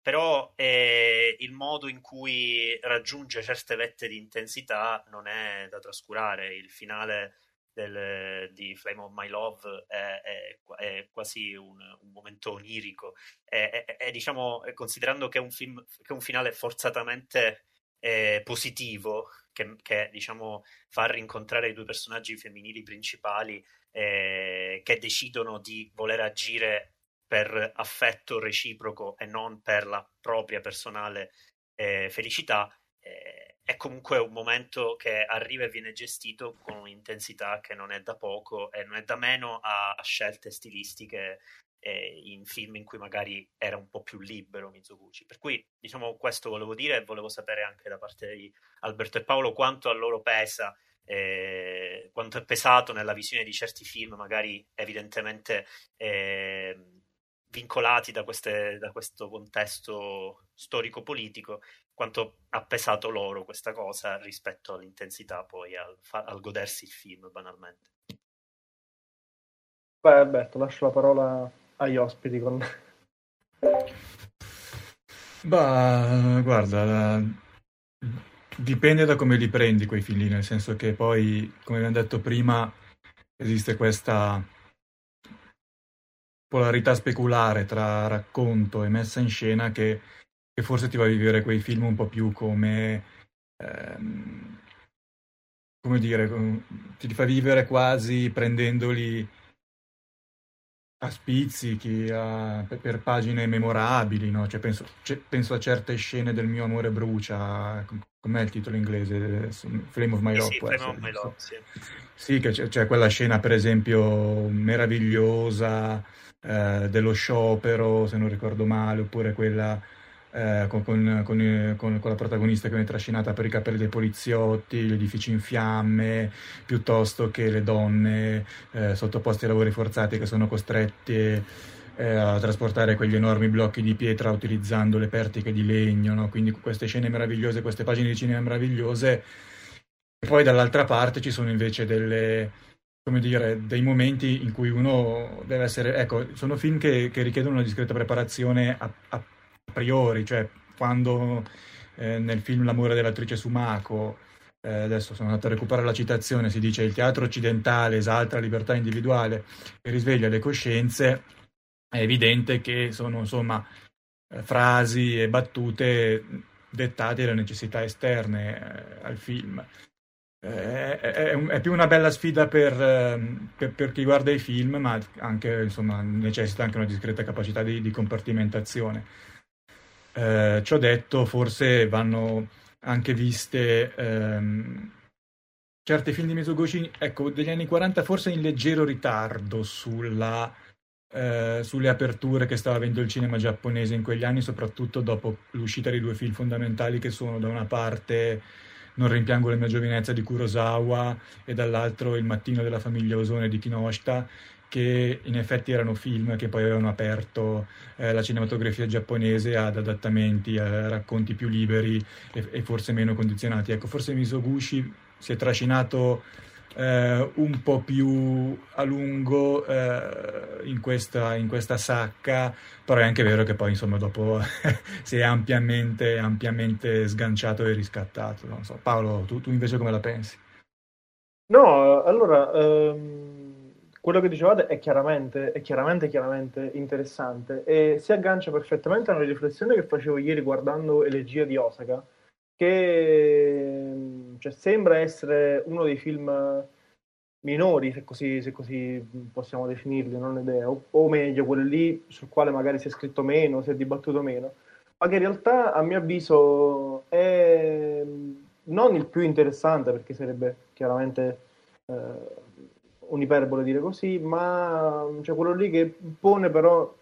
però eh, il modo in cui raggiunge certe vette di intensità non è da trascurare. Il finale del, di Flame of My Love è, è, è quasi un, un, momento onirico. È, diciamo, considerando che è un film che un finale forzatamente eh, positivo, che, che diciamo, fa rincontrare i due personaggi femminili principali eh, che decidono di voler agire per affetto reciproco e non per la propria personale eh, felicità, eh, è comunque un momento che arriva e viene gestito con un'intensità che non è da poco e non è da meno a, a scelte stilistiche eh, in film in cui magari era un po' più libero Mizoguchi. Per cui, diciamo, questo volevo dire e volevo sapere anche da parte di Alberto e Paolo quanto a loro pesa eh, quanto è pesato nella visione di certi film, magari evidentemente eh, vincolati da, queste, da questo contesto storico-politico, quanto ha pesato loro questa cosa rispetto all'intensità poi al, al godersi il film banalmente. Beh Alberto, lascio la parola agli ospiti con... Bah, guarda, dipende da come li prendi quei film lì, nel senso che poi, come abbiamo detto prima, esiste questa polarità speculare tra racconto e messa in scena che, che forse ti va a vivere quei film un po' più come, ehm, come dire, ti fa vivere quasi prendendoli a spizzichi, a, per, pagine memorabili, no? cioè penso, c- penso, a certe scene del mio amore brucia, com'è il titolo inglese? Flame of My Love. Sì, Flame of My Love, sì. Sì, che c'è, c'è quella scena per esempio meravigliosa eh, dello sciopero, se non ricordo male, oppure quella eh, con, con, con, con, la protagonista che viene trascinata per i capelli dei poliziotti, gli edifici in fiamme, piuttosto che le donne eh, sottoposte ai lavori forzati che sono costrette eh, a trasportare quegli enormi blocchi di pietra utilizzando le pertiche di legno, no? quindi queste scene meravigliose, queste pagine di cinema meravigliose. E poi dall'altra parte ci sono invece delle, come dire, dei momenti in cui uno deve essere... Ecco, sono film che, che richiedono una discreta preparazione a, a priori, cioè quando eh, nel film L'amore dell'attrice Sumaco, eh, adesso sono andato a recuperare la citazione, si dice il teatro occidentale esalta la libertà individuale e risveglia le coscienze, è evidente che sono insomma eh, frasi e battute dettate dalle necessità esterne eh, al film. È, è, è, più una bella sfida per, ehm, per, per, chi guarda i film, ma anche, insomma, necessita anche una discreta capacità di, di compartimentazione. Eh, ciò detto, forse vanno anche viste ehm, certi film di Mizoguchi, ecco, degli anni 40 forse in leggero ritardo sulla, eh, sulle aperture che stava avendo il cinema giapponese in quegli anni, soprattutto dopo l'uscita di due film fondamentali che sono da una parte Non rimpiango la mia giovinezza di Kurosawa e dall'altro Il mattino della famiglia Osone di Kinoshita, che in effetti erano film che poi avevano aperto eh, la cinematografia giapponese ad adattamenti, a racconti più liberi e, e forse meno condizionati. Ecco, forse Misoguchi si è trascinato eh, un po' più a lungo eh, in, questa, in, questa, sacca, però è anche vero che poi insomma dopo si è ampiamente, ampiamente sganciato e riscattato. So. Paolo, tu, tu, invece come la pensi? No, allora... Um quello che dicevate è chiaramente, è chiaramente, chiaramente interessante e si aggancia perfettamente a una riflessione che facevo ieri guardando Elegia di Osaka, che cioè, sembra essere uno dei film minori, se così, se così possiamo definirli, non idea, o, o, meglio, quelli lì sul quale magari si è scritto meno, si è dibattuto meno, ma che in realtà a mio avviso è non il più interessante, perché sarebbe chiaramente... Eh, un'iperbole dire così, ma cioè, quello lì che pone però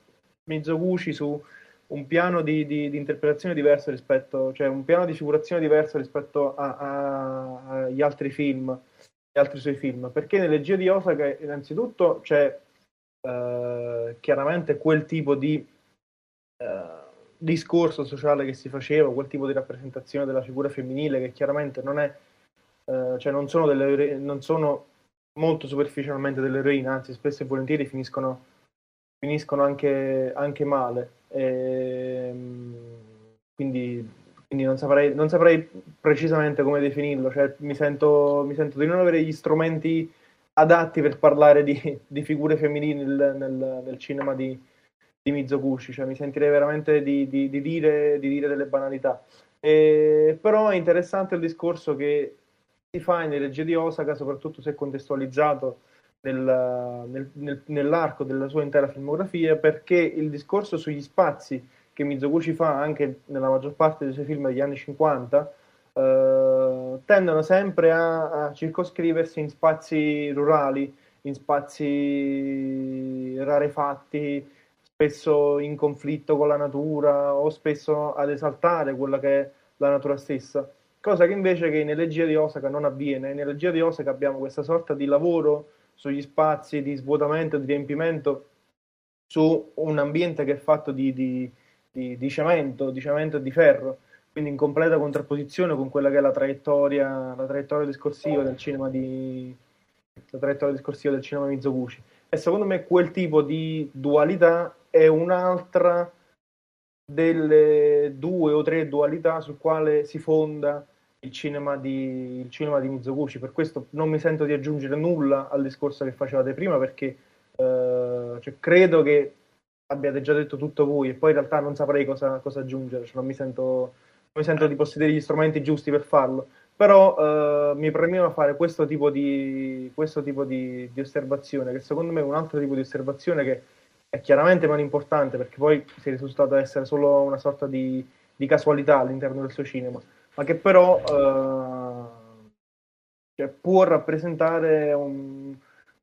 Mizoguchi su un piano di, di, di, interpretazione diverso rispetto, cioè un piano di figurazione diverso rispetto agli altri film, agli altri suoi film, perché nelle Gio di Osaka innanzitutto c'è eh, chiaramente quel tipo di eh, discorso sociale che si faceva, quel tipo di rappresentazione della figura femminile che chiaramente non è, eh, cioè non sono, delle, non sono molto superficialmente dell'eroina, anzi spesso e volentieri finiscono, finiscono anche, anche, male. E, ehm, quindi, quindi non, saprei, non, saprei, precisamente come definirlo, cioè, mi, sento, mi, sento, di non avere gli strumenti adatti per parlare di, di figure femminili nel, nel, nel cinema di, di Mizoguchi, cioè mi sentirei veramente di, di, di, dire, di dire, delle banalità. E, però è interessante il discorso che fa in regia di Osaka, soprattutto se contestualizzato nel, nel, nel, nell'arco della sua intera filmografia, perché il discorso sugli spazi che Mizoguchi fa anche nella maggior parte dei suoi film degli anni 50 eh, tendono sempre a, a, circoscriversi in spazi rurali, in spazi rarefatti, spesso in conflitto con la natura o spesso ad esaltare quella che è la natura stessa cosa che invece che in Elegia di Osaka non avviene. In Elegia di Osaka abbiamo questa sorta di lavoro sugli spazi di svuotamento, di riempimento su un ambiente che è fatto di, di, di, di cemento, di cemento e di ferro, quindi in completa contrapposizione con quella che è la traiettoria, la traiettoria discorsiva del cinema di la traiettoria discorsiva del cinema Mizoguchi. E secondo me quel tipo di dualità è un'altra delle due o tre dualità sul quale si fonda il cinema di, il cinema di Mizoguchi. Per questo non mi sento di aggiungere nulla al discorso che facevate prima, perché eh, cioè, credo che abbiate già detto tutto voi e poi in realtà non saprei cosa, cosa aggiungere, cioè, non, mi sento, non mi sento di possedere gli strumenti giusti per farlo. Però eh, mi premeva fare questo tipo, di, questo tipo di, di osservazione, che secondo me è un altro tipo di osservazione che è chiaramente meno importante perché poi si è risultato essere solo una sorta di, di casualità all'interno del suo cinema ma che però eh, cioè può rappresentare un,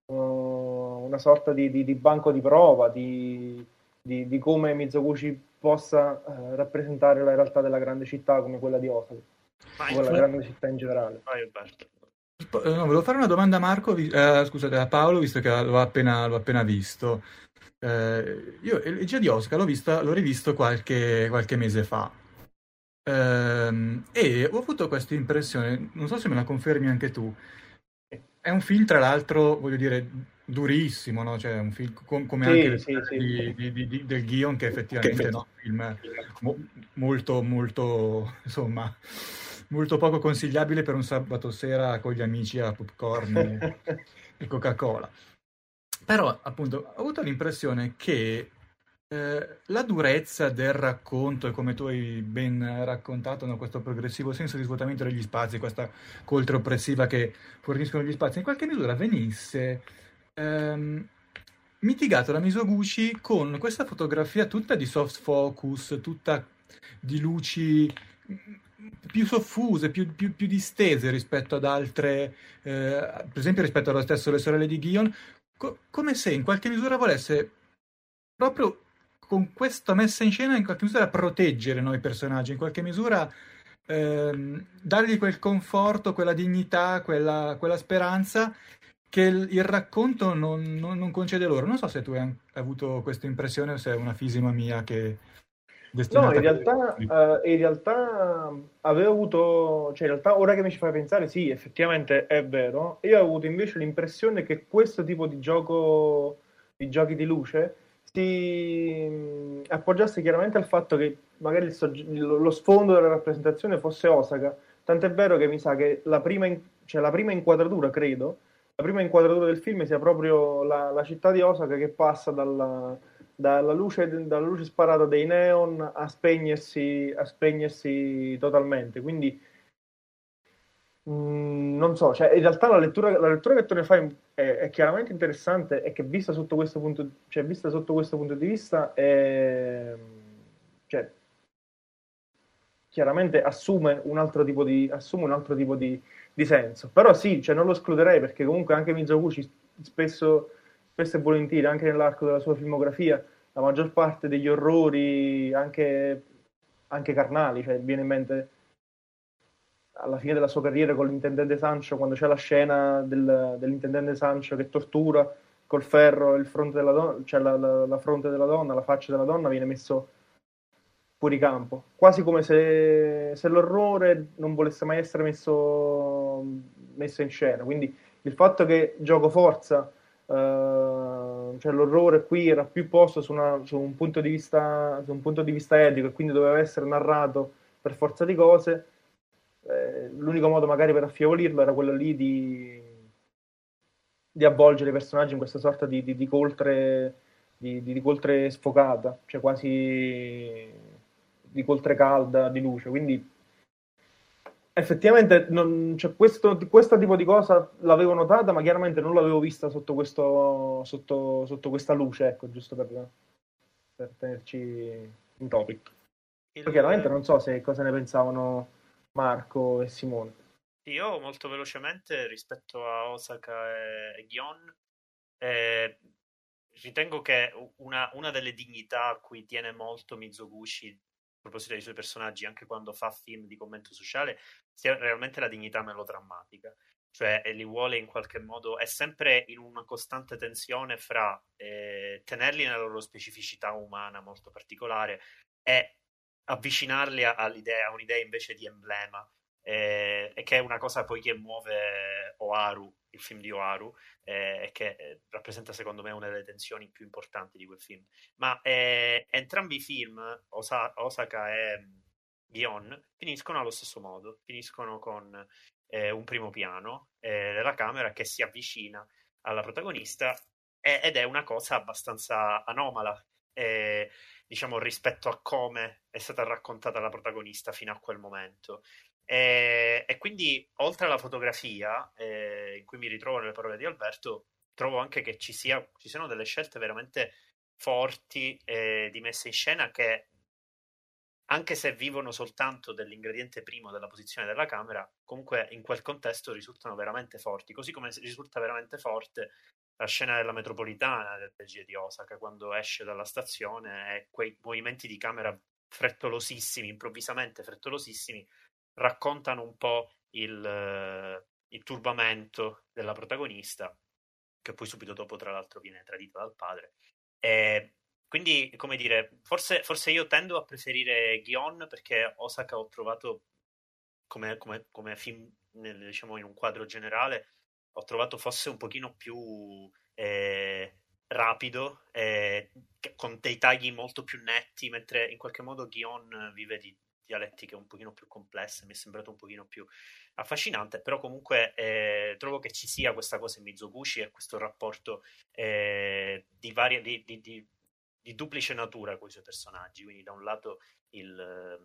uh, una sorta di, di, di, banco di prova di, di come Mizoguchi possa uh, rappresentare la realtà della grande città come quella di Osaka, o la grande città in generale. Vai, No, volevo fare una domanda a Marco, eh, scusate, a Paolo, visto che l'ho appena, l'ho appena visto. Eh, io il G di Oscar l'ho, vista, l'ho rivisto qualche, qualche mese fa Ehm, e ho avuto questa impressione, non so se me la confermi anche tu. È un film, tra l'altro, voglio dire, durissimo, no? Cioè, un film com- come sì, anche sì, sì. Di, di, di, del Guion, che effettivamente è no, un film mo- molto, molto, insomma, molto poco consigliabile per un sabato sera con gli amici a popcorn e, e Coca-Cola. Però, appunto, ho avuto l'impressione che eh, la durezza del racconto e come tu hai ben raccontato no, questo progressivo senso di svuotamento degli spazi, questa coltre oppressiva che forniscono gli spazi, in qualche misura venisse ehm, mitigato da Misoguchi con questa fotografia tutta di soft focus, tutta di luci più soffuse, più, più, più distese rispetto ad altre, eh, per esempio rispetto allo stesso Le sorelle di Guion, co- come se in qualche misura volesse proprio con questa messa in scena in qualche misura proteggere noi personaggi, in qualche misura ehm, dargli quel conforto, quella dignità, quella, quella speranza che il, il racconto non, non, non, concede loro. Non so se tu hai avuto questa impressione o se è una fisima mia che... No, in realtà, uh, in realtà avevo avuto, cioè in realtà ora che mi ci fai pensare, sì, effettivamente è vero. Io ho avuto invece l'impressione che questo tipo di gioco, di giochi di luce, si appoggiasse chiaramente al fatto che magari il, lo sfondo della rappresentazione fosse Osaka. Tant'è vero che mi sa che la prima, in, cioè la prima inquadratura, credo, la prima inquadratura del film sia proprio la, la città di Osaka che passa dalla, dalla, luce, dalla, luce, sparata dei neon a spegnersi, a spegnersi totalmente. Quindi mm, non so, cioè, in realtà la lettura, la lettura, che tu ne fai è, è, chiaramente interessante e che vista sotto questo punto, cioè, vista sotto questo punto di vista è, cioè, chiaramente assume un altro tipo di, un altro tipo di di senso. Però sì, cioè non lo escluderei perché comunque anche Mizoguchi spesso, spesso e volentieri, anche nell'arco della sua filmografia, la maggior parte degli orrori, anche, anche carnali, cioè viene in mente alla fine della sua carriera con l'intendente Sancho, quando c'è la scena del, dell'intendente Sancho che tortura col ferro il fronte della donna, cioè la, la, la fronte della donna, la faccia della donna viene messo fuori campo, quasi come se, se l'orrore non volesse mai essere messo, messo, in scena. Quindi il fatto che gioco forza, eh, cioè l'orrore qui era più posto su, una, su, un vista, su un punto di vista etico e quindi doveva essere narrato per forza di cose, eh, l'unico modo magari per affievolirlo era quello lì di, di avvolgere i personaggi in questa sorta di, di, di coltre, di, di coltre sfocata, cioè quasi di coltre calda, di luce, quindi effettivamente non, cioè questo, questo, tipo di cosa l'avevo notata, ma chiaramente non l'avevo vista sotto, questo, sotto, sotto questa luce, ecco, giusto per, per tenerci in topic. Il... Chiaramente non so se cosa ne pensavano Marco e Simone. Io molto velocemente rispetto a Osaka e Gion, eh, ritengo che una, una, delle dignità a cui tiene molto Mizoguchi proposito dei suoi personaggi, anche quando fa film di commento sociale, sia realmente la dignità melodrammatica. Cioè, li vuole in qualche modo, è sempre in una costante tensione fra eh, tenerli nella loro specificità umana molto particolare e avvicinarli all'idea, a un'idea invece di emblema, eh, e che è una cosa poi che muove Oaru, il film di Oaru, eh, che eh, rappresenta secondo me una delle tensioni più importanti di quel film. Ma eh, entrambi i film, Osa- Osaka e Gion, finiscono allo stesso modo, finiscono con eh, un primo piano eh, della camera che si avvicina alla protagonista ed è una cosa abbastanza anomala. Eh, diciamo rispetto a come è stata raccontata la protagonista fino a quel momento. E, e quindi, oltre alla fotografia, eh, in cui mi ritrovo nelle parole di Alberto, trovo anche che ci, sia, ci siano delle scelte veramente forti eh, di messa in scena che, anche se vivono soltanto dell'ingrediente primo della posizione della camera, comunque in quel contesto risultano veramente forti. Così come risulta veramente forte la scena della metropolitana del PG di Osaka quando esce dalla stazione e quei movimenti di camera frettolosissimi, improvvisamente frettolosissimi, raccontano un po' il, il turbamento della protagonista, che poi subito dopo, tra l'altro, viene tradita dal padre. E quindi, come dire, forse, forse io tendo a preferire Gion perché Osaka ho trovato come, come, come film, nel, diciamo, in un quadro generale, ho trovato fosse un pochino più eh, rapido, eh, con dei tagli molto più netti, mentre in qualche modo Gion vive di dialettiche un pochino più complesse, mi è sembrato un pochino più affascinante, però comunque eh, trovo che ci sia questa cosa in Mizoguchi e questo rapporto eh, di, varia, di, di, di, di, duplice natura con i suoi personaggi, quindi da un lato il,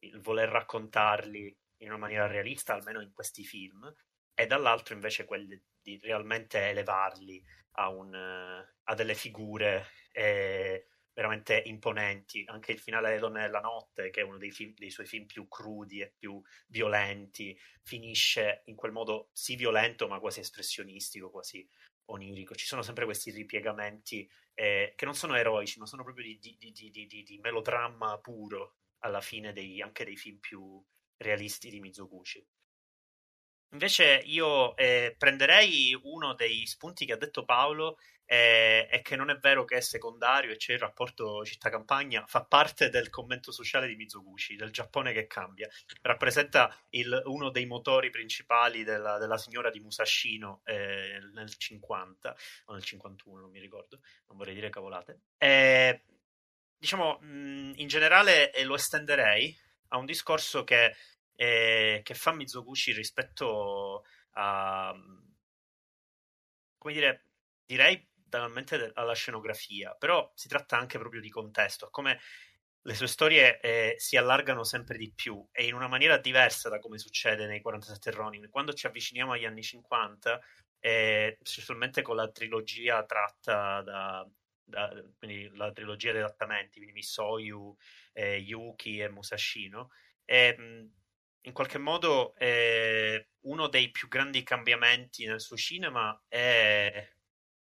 il voler raccontarli in una maniera realista, almeno in questi film, e dall'altro invece quelli di realmente elevarli a, un, a delle figure eh, veramente imponenti. Anche il finale delle Donne della Notte, che è uno dei, film, dei, suoi film più crudi e più violenti, finisce in quel modo sì violento, ma quasi espressionistico, quasi onirico. Ci sono sempre questi ripiegamenti eh, che non sono eroici, ma sono proprio di, di, di, di melodramma puro alla fine dei, anche dei film più realisti di Mizoguchi. Invece io eh, prenderei uno dei spunti che ha detto Paolo eh, e che non è vero che è secondario e c'è il rapporto città-campagna, fa parte del commento sociale di Mizoguchi, del Giappone che cambia. Rappresenta il, uno dei motori principali della, della signora di Musashino eh, nel 50 o nel 51, non mi ricordo, non vorrei dire cavolate. Eh, diciamo, mh, in generale lo estenderei a un discorso che eh, che fa Mizoguchi rispetto a come dire direi banalmente alla scenografia però si tratta anche proprio di contesto come le sue storie eh, si allargano sempre di più e in una maniera diversa da come succede nei 47 Ronin. Quando ci avviciniamo agli anni 50, eh, specialmente con la trilogia tratta da, da quindi la trilogia di adattamenti, quindi Misoyu, eh, Yuki e Musashino, eh, in qualche modo eh, uno dei più grandi cambiamenti nel suo cinema è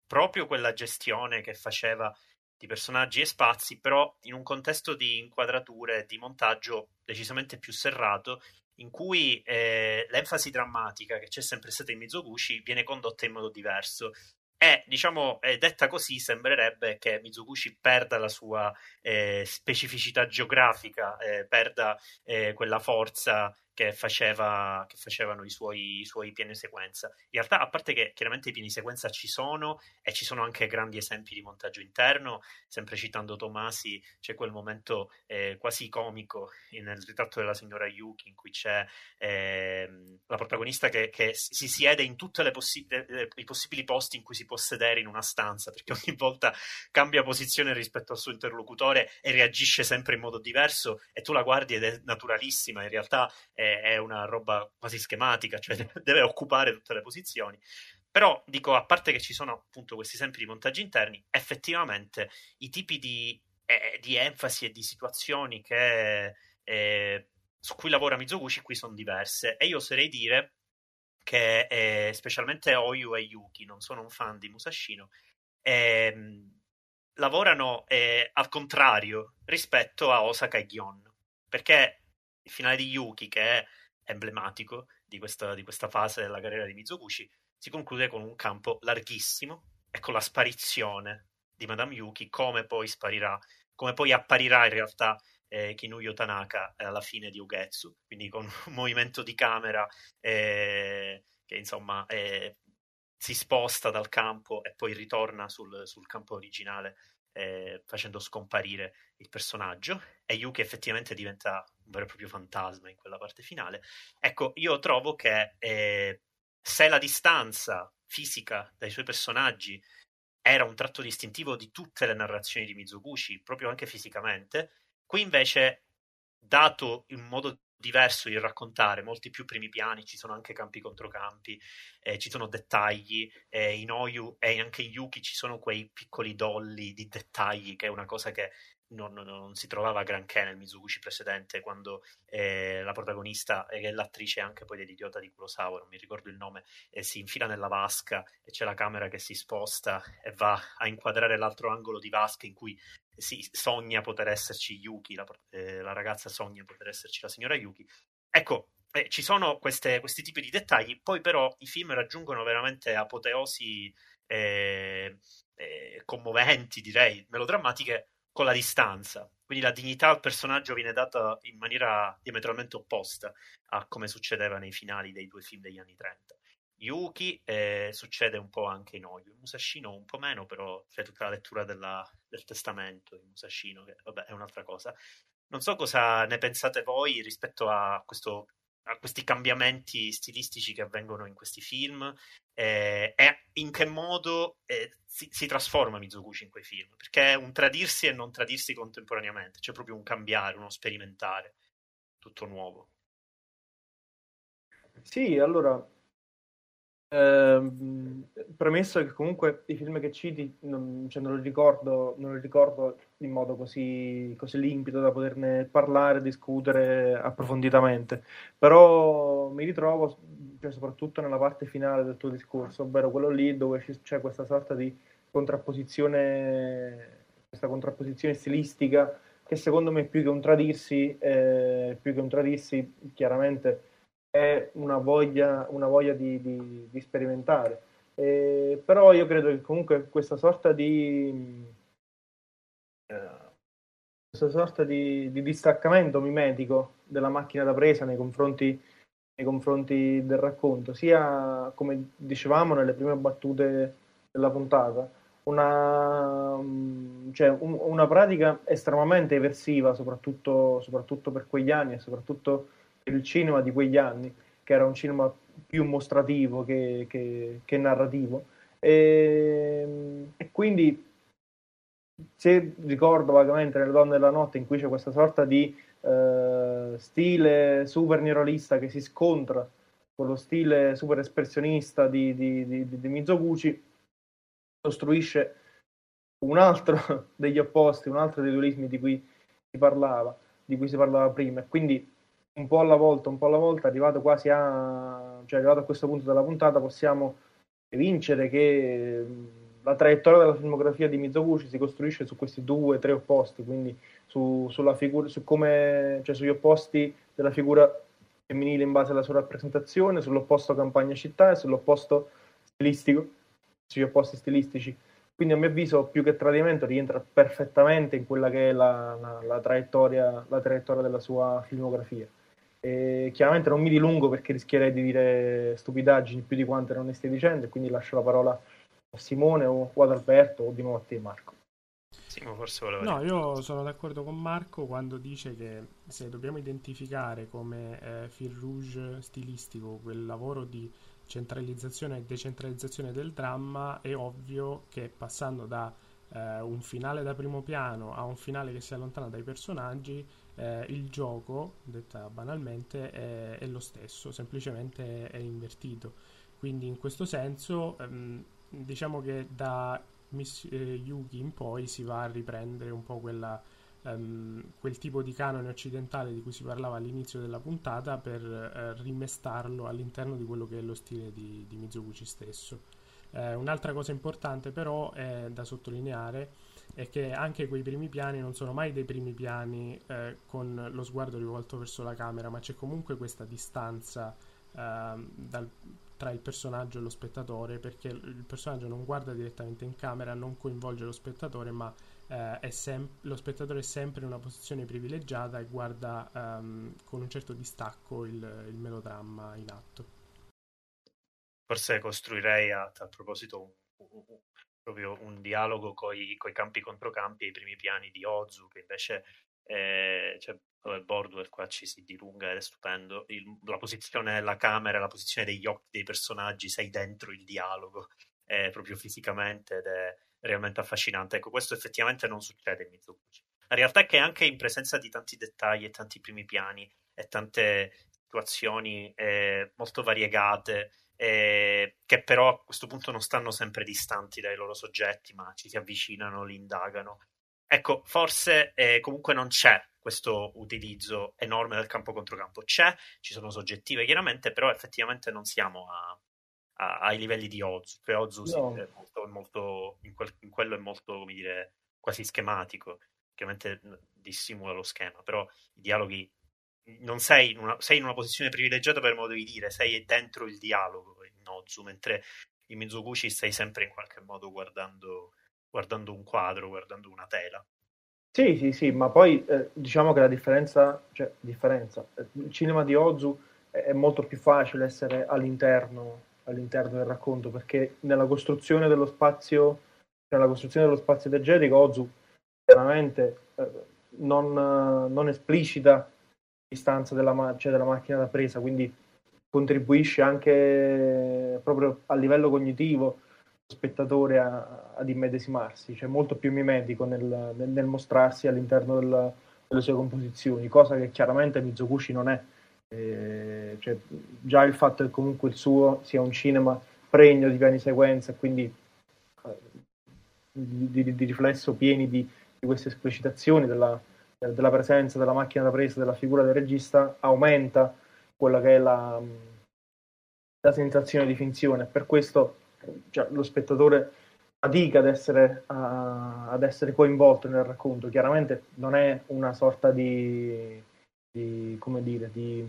proprio quella gestione che faceva di personaggi e spazi, però in un contesto di inquadrature di montaggio decisamente più serrato, in cui eh, l'enfasi drammatica che c'è sempre stata in Mizoguchi viene condotta in modo diverso. E diciamo, eh, detta così, sembrerebbe che Mizoguchi perda la sua eh, specificità geografica, eh, perda eh, quella forza che, faceva, che facevano i suoi, i suoi, piani sequenza. In realtà, a parte che chiaramente i piani sequenza ci sono e ci sono anche grandi esempi di montaggio interno, sempre citando Tomasi, c'è quel momento eh, quasi comico nel ritratto della signora Yuki in cui c'è eh, la protagonista che, che, si siede in tutti possi- eh, i possibili posti in cui si può sedere in una stanza, perché ogni volta cambia posizione rispetto al suo interlocutore e reagisce sempre in modo diverso e tu la guardi ed è naturalissima, in realtà è una roba quasi schematica, cioè deve occupare tutte le posizioni. Però dico, a parte che ci sono appunto questi esempi di montaggi interni, effettivamente i tipi di, eh, di enfasi e di situazioni che, eh, su cui lavora Mizoguchi qui sono diverse. E io oserei dire che eh, specialmente Oyu e Yuki, non sono un fan di Musashino, ehm, lavorano eh, al contrario rispetto a Osaka e Gion. Perché il finale di Yuki, che è emblematico di questa, di questa fase della carriera di Mizoguchi, si conclude con un campo larghissimo e con la sparizione di Madame Yuki, come poi sparirà, come poi apparirà in realtà eh, Kinuyo Tanaka alla fine di Ugetsu, quindi con un movimento di camera eh, che insomma eh, si sposta dal campo e poi ritorna sul, sul campo originale eh, facendo scomparire il personaggio. E Yuki effettivamente diventa vero e proprio fantasma in quella parte finale. Ecco, io trovo che eh, se la distanza fisica dai suoi personaggi era un tratto distintivo di tutte le narrazioni di Mizoguchi, proprio anche fisicamente, qui invece, dato in modo diverso di raccontare, molti più primi piani, ci sono anche campi contro campi, eh, ci sono dettagli, eh, in Oyu e anche in Yuki ci sono quei piccoli dolli di dettagli che è una cosa che non, non, non si trovava granché nel Mizuguchi precedente quando eh, la protagonista, che è l'attrice anche poi dell'idiota di Kurosawa, non mi ricordo il nome, eh, si infila nella vasca e c'è la camera che si sposta e va a inquadrare l'altro angolo di vasca in cui si sogna poter esserci Yuki, la, eh, la ragazza sogna poter esserci la signora Yuki. Ecco, eh, ci sono queste, questi tipi di dettagli, poi però i film raggiungono veramente apoteosi eh, eh, commoventi, direi, melodrammatiche con la distanza. Quindi la dignità al personaggio viene data in maniera diametralmente opposta a come succedeva nei finali dei due film degli anni 30. Yuki eh, succede un po' anche in Oyu, Musashino un po' meno, però c'è tutta la lettura della, del testamento di Musashino, che vabbè è un'altra cosa. Non so cosa ne pensate voi rispetto a, questo, a questi cambiamenti stilistici che avvengono in questi film eh, e in che modo eh, si, si, trasforma Mizoguchi in quei film, perché è un tradirsi e non tradirsi contemporaneamente, c'è proprio un cambiare, uno sperimentare, tutto nuovo. Sì, allora Eh, premesso che comunque i film che citi non, cioè non, li ricordo, non li ricordo in modo così, così limpido da poterne parlare, discutere approfonditamente, però mi ritrovo cioè, soprattutto nella parte finale del tuo discorso, ovvero quello lì dove c'è questa sorta di contrapposizione, questa contrapposizione stilistica che secondo me più che un tradirsi, eh, più che un tradirsi chiaramente è una voglia, una voglia di, di, di sperimentare. Eh, però io credo che comunque questa sorta di eh, questa sorta di, di, distaccamento mimetico della macchina da presa nei confronti, nei confronti del racconto, sia come dicevamo nelle prime battute della puntata, una, cioè, un, una pratica estremamente eversiva, soprattutto, soprattutto per quegli anni e soprattutto il cinema di quegli anni, che era un cinema più mostrativo che, che, che narrativo. E, e, quindi, se ricordo vagamente nelle Donne della Notte, in cui c'è questa sorta di eh, stile super neuralista che si scontra con lo stile super espressionista di, di, di, di Mizoguchi, costruisce un altro degli opposti, un altro dei dualismi di cui si parlava, di cui si parlava prima. Quindi un po' alla volta, un po' alla volta, arrivato quasi a, cioè arrivato a questo punto della puntata, possiamo vincere che la traiettoria della filmografia di Mizoguchi si costruisce su questi due, tre opposti, quindi su, sulla figura, su come, cioè sugli opposti della figura femminile in base alla sua rappresentazione, sull'opposto campagna-città e sull'opposto stilistico, sugli opposti stilistici. Quindi a mio avviso più che tradimento rientra perfettamente in quella che è la, la, la, traiettoria, la traiettoria della sua filmografia. E chiaramente non mi dilungo perché rischierei di dire stupidaggini più di quante non ne stai dicendo, e quindi lascio la parola a Simone o, ad Alberto o di nuovo a te Marco. Simo forse voleva No, io sono d'accordo con Marco quando dice che se dobbiamo identificare come eh, fil rouge stilistico quel lavoro di centralizzazione e decentralizzazione del dramma, è ovvio che passando da eh, un finale da primo piano a un finale che si allontana dai personaggi, eh, il gioco, detta banalmente, è, è, lo stesso, semplicemente è invertito. Quindi in questo senso ehm, diciamo che da Miss eh, Yugi in poi si va a riprendere un po' quella, ehm, quel tipo di canone occidentale di cui si parlava all'inizio della puntata per eh, rimestarlo all'interno di quello che è lo stile di, di Mizoguchi stesso. Eh, un'altra cosa importante però è da sottolineare è che anche quei primi piani non sono mai dei primi piani eh, con lo sguardo rivolto verso la camera, ma c'è comunque questa distanza eh, dal, tra il personaggio e lo spettatore, perché il personaggio non guarda direttamente in camera, non coinvolge lo spettatore, ma eh, sem- lo spettatore è sempre in una posizione privilegiata e guarda um, con un certo distacco il, il melodramma in atto. Forse costruirei a tal proposito un, proprio un dialogo con i campi contro campi ai primi piani di Ozu, che invece eh, cioè, Bordwell qua ci si dilunga ed è stupendo. Il, la posizione della camera, la posizione degli occhi dei personaggi, sei dentro il dialogo, eh, proprio fisicamente ed è realmente affascinante. Ecco, questo effettivamente non succede in Mizoguchi. La realtà è che anche in presenza di tanti dettagli e tanti primi piani e tante situazioni eh, molto variegate, eh, che però a questo punto non stanno sempre distanti dai loro soggetti, ma ci si avvicinano, li indagano. Ecco, forse eh, comunque non c'è questo utilizzo enorme del campo contro campo. C'è, ci sono soggettive chiaramente, però effettivamente non siamo a, a, ai livelli di Ozu. Cioè Ozu no. sì, è molto, molto, in, quel, in, quello è molto, come dire, quasi schematico. Chiaramente dissimula lo schema, però i dialoghi non sei in, una, sei in una posizione privilegiata per modo di dire, sei dentro il dialogo in Ozu, mentre in Mizoguchi stai sempre in qualche modo guardando, guardando un quadro, guardando una tela. Sì, sì, sì, ma poi eh, diciamo che la differenza, cioè differenza, il cinema di Ozu è molto più facile essere all'interno all'interno del racconto, perché nella costruzione dello spazio, nella costruzione dello spazio diegetico, Ozu chiaramente eh, non, non, esplicita distanza della, cioè della macchina da presa, quindi contribuisce anche proprio a livello cognitivo lo spettatore a, ad immedesimarsi, cioè molto più mimetico nel, nel, nel mostrarsi all'interno del, delle sue composizioni, cosa che chiaramente Mizoguchi non è. Eh, cioè, già il fatto che comunque il suo sia un cinema pregno di piani sequenza, quindi eh, di, di, di, riflesso pieni di, di queste esplicitazioni della, della, presenza della macchina da presa, della figura del regista, aumenta quella che è la, la sensazione di finzione. Per questo cioè, lo spettatore fatica ad essere, uh, ad essere, coinvolto nel racconto. Chiaramente non è una sorta di, di come dire, di,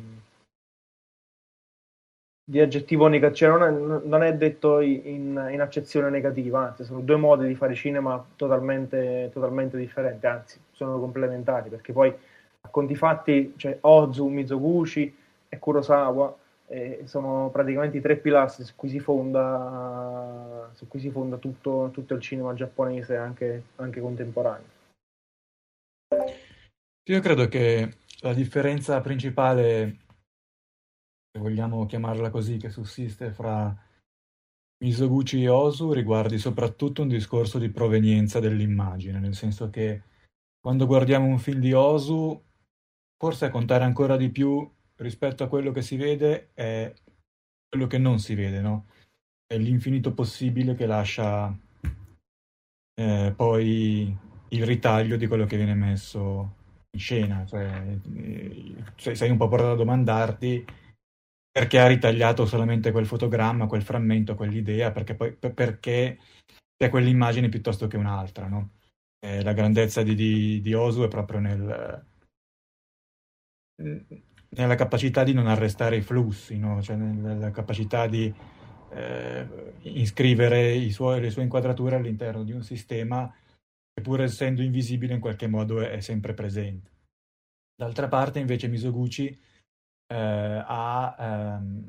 di aggettivo negativo, cioè non, è, non è detto in, in, accezione negativa, anzi sono due modi di fare cinema totalmente, totalmente differenti, anzi sono complementari, perché poi a conti fatti c'è Ozu, Mizoguchi e Kurosawa, eh, sono praticamente i tre pilastri su cui si fonda, su cui si fonda tutto, tutto il cinema giapponese anche, anche contemporaneo. Io credo che la differenza principale, vogliamo chiamarla così, che sussiste fra Misoguchi e Osu riguardi soprattutto un discorso di provenienza dell'immagine, nel senso che quando guardiamo un film di Osu, forse a contare ancora di più rispetto a quello che si vede è quello che non si vede, no? È l'infinito possibile che lascia eh, poi il ritaglio di quello che viene messo in scena. Cioè, eh, sei un po' portato a domandarti perché ha ritagliato solamente quel fotogramma, quel frammento, quell'idea, perché poi perché c'è quell'immagine piuttosto che un'altra, no? Eh, la grandezza di, di, di, Osu è proprio nel, nella capacità di non arrestare i flussi, no? cioè nella capacità di eh, iscrivere suoi, le sue inquadrature all'interno di un sistema che pur essendo invisibile in qualche modo è, è sempre presente. D'altra parte invece Misoguchi eh, ha ehm,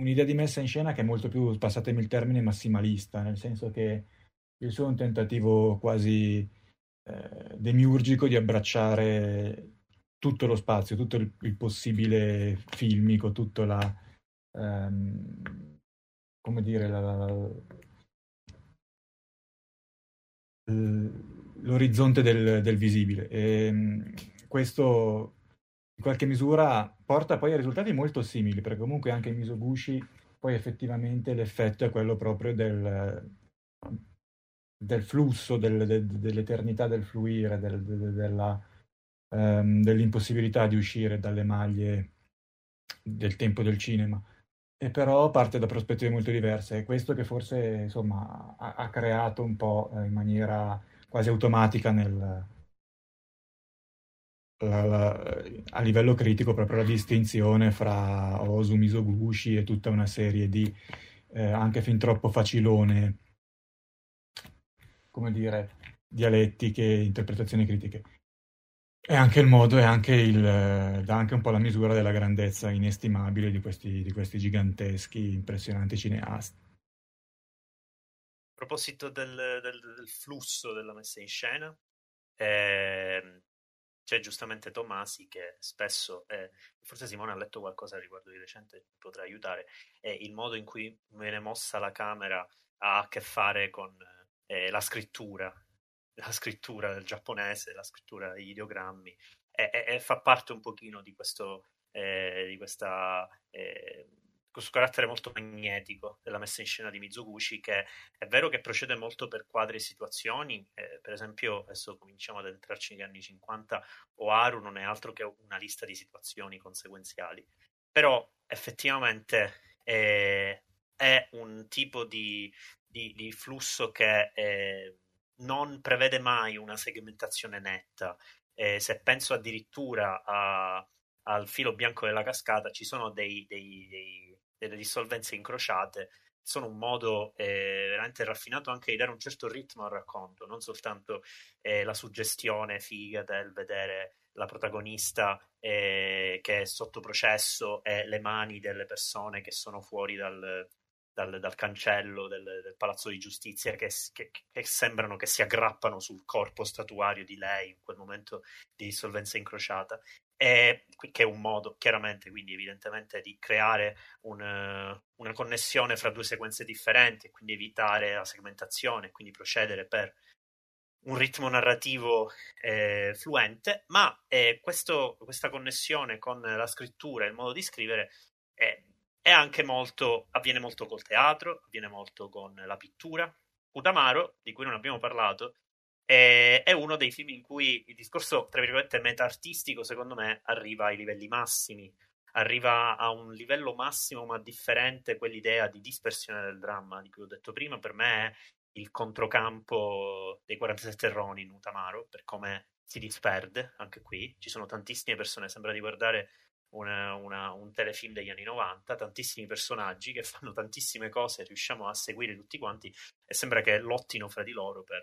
un'idea di messa in scena che è molto più, passatemi il termine, massimalista, nel senso che il suo è un tentativo quasi eh, demiurgico di abbracciare tutto lo spazio, tutto il, il possibile filmico, tutto la... Um, come dire, la, la, l'orizzonte del, del visibile. E, ehm, questo in qualche misura porta poi a risultati molto simili, perché comunque anche in Misoguchi poi effettivamente l'effetto è quello proprio del, del flusso, del, del, dell'eternità del fluire, del, della, ehm, dell'impossibilità di uscire dalle maglie del tempo del cinema. E però parte da prospettive molto diverse. È questo che forse insomma, ha, ha creato un po' eh, in maniera quasi automatica nel, la, la, a livello critico proprio la distinzione fra Osu Misoguchi e tutta una serie di eh, anche fin troppo facilone come dire dialettiche interpretazioni critiche è anche il modo, è anche, il, dà anche un po' la misura della grandezza inestimabile di questi, di questi giganteschi, impressionanti cineasti. A proposito del, del, del, flusso della messa in scena, eh, c'è giustamente Tomasi che spesso, eh, forse Simone ha letto qualcosa riguardo di recente, potrà aiutare, è il modo in cui viene mossa la camera ha a che fare con eh, la scrittura la scrittura del giapponese, la scrittura degli ideogrammi, e, e, e fa parte un pochino di questo, eh, di questa, eh, questo carattere molto magnetico della messa in scena di Mizoguchi, che è vero che procede molto per quadri e situazioni, eh, per esempio, adesso cominciamo ad entrarci negli anni 50, Oharu non è altro che una lista di situazioni conseguenziali, però effettivamente è, è un tipo di, di, di flusso che... È, non prevede mai una segmentazione netta. Eh, se penso addirittura a, al filo bianco della cascata, ci sono dei, dei, dei, delle dissolvenze incrociate. Sono un modo eh, veramente raffinato anche di dare un certo ritmo al racconto, non soltanto eh, la suggestione figa del vedere la protagonista eh, che è sotto processo e le mani delle persone che sono fuori dal, dal, dal cancello del, del, palazzo di giustizia che, che, che, sembrano che si aggrappano sul corpo statuario di lei in quel momento di dissolvenza incrociata. E, che è un modo, chiaramente, quindi evidentemente, di creare un, una connessione fra due sequenze differenti e quindi evitare la segmentazione, quindi procedere per un ritmo narrativo eh, fluente, ma eh, questo, questa connessione con la scrittura e il modo di scrivere è è anche molto, avviene molto col teatro, avviene molto con la pittura. Utamaro, di cui non abbiamo parlato, è, è uno dei film in cui il discorso, tra virgolette, meta-artistico, secondo me, arriva ai livelli massimi. Arriva a un livello massimo ma differente quell'idea di dispersione del dramma di cui ho detto prima. Per me è il controcampo dei 47 Roni in Utamaro per come si disperde anche qui. Ci sono tantissime persone sembra di guardare una, una, un telefilm degli anni 90 tantissimi personaggi che fanno tantissime cose riusciamo a seguire tutti quanti e sembra che lottino fra di loro per,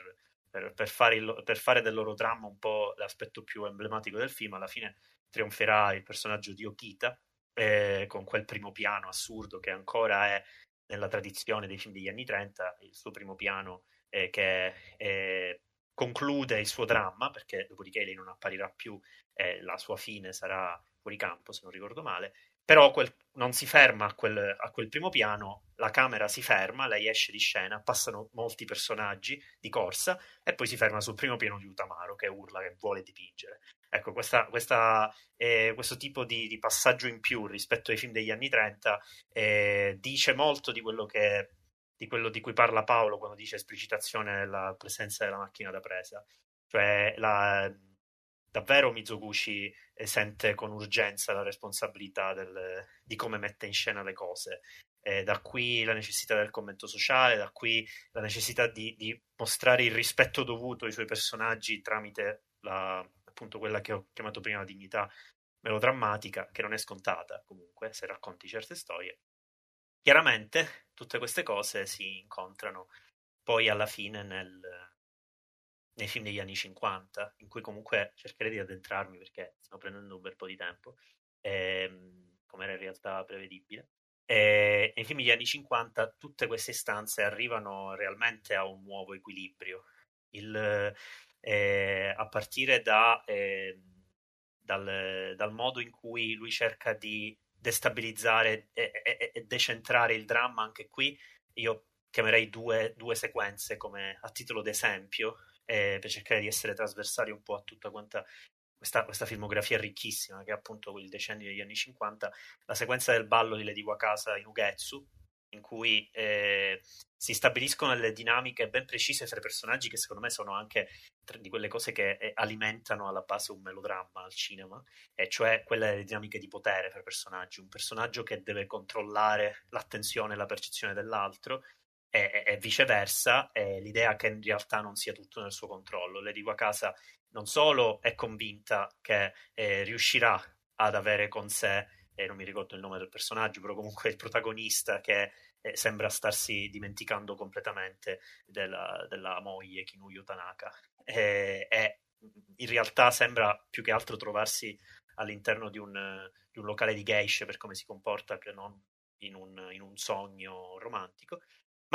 per, per, fare, il, per fare del loro dramma un po' l'aspetto più emblematico del film alla fine trionferà il personaggio di Okita eh, con quel primo piano assurdo che ancora è nella tradizione dei film degli anni 30, il suo primo piano eh, che eh, conclude il suo dramma, perché dopodiché lei non apparirà più, e la sua fine sarà fuori campo, se non ricordo male, però quel, non si ferma a quel, a quel, primo piano, la camera si ferma, lei esce di scena, passano molti personaggi di corsa e poi si ferma sul primo piano di Utamaro che urla che vuole dipingere. Ecco, questa, questa, eh, questo tipo di, di, passaggio in più rispetto ai film degli anni 30 eh, dice molto di quello, che, di quello di cui parla Paolo quando dice esplicitazione della presenza della macchina da presa. Cioè, la, davvero Mizoguchi sente con urgenza la responsabilità del, di come mette in scena le cose. Eh, da qui la necessità del commento sociale, da qui la necessità di, di mostrare il rispetto dovuto ai suoi personaggi tramite la, appunto quella che ho chiamato prima dignità melodrammatica, che non è scontata comunque se racconti certe storie. Chiaramente tutte queste cose si incontrano poi alla fine nel, nei film degli anni 50, in cui comunque cercherei di addentrarmi perché stiamo prendendo un bel po' di tempo, ehm, come era in realtà prevedibile. E nei film degli anni 50 tutte queste istanze arrivano realmente a un nuovo equilibrio. Il, eh, a partire da, eh, dal, dal, modo in cui lui cerca di destabilizzare e, e, e decentrare il dramma anche qui, io chiamerei due, due sequenze come a titolo d'esempio eh, per cercare di essere trasversali un po' a tutta quanta questa, questa, filmografia ricchissima che è appunto il decennio degli anni 50, la sequenza del ballo di Lady Wakasa in Ugetsu, in cui eh, si stabiliscono delle dinamiche ben precise fra i personaggi che secondo me sono anche di quelle cose che eh, alimentano alla base un melodramma al cinema, e cioè quelle dinamiche di potere fra i personaggi, un personaggio che deve controllare l'attenzione e la percezione dell'altro e, e viceversa, e l'idea che in realtà non sia tutto nel suo controllo. Lady Wakasa non solo è convinta che eh, riuscirà ad avere con sé, eh, non mi ricordo il nome del personaggio, però comunque il protagonista che eh, sembra starsi dimenticando completamente della, della moglie Kinuyo Tanaka. e in realtà sembra più che altro trovarsi all'interno di un, di un locale di geisha per come si comporta che non in un, in un sogno romantico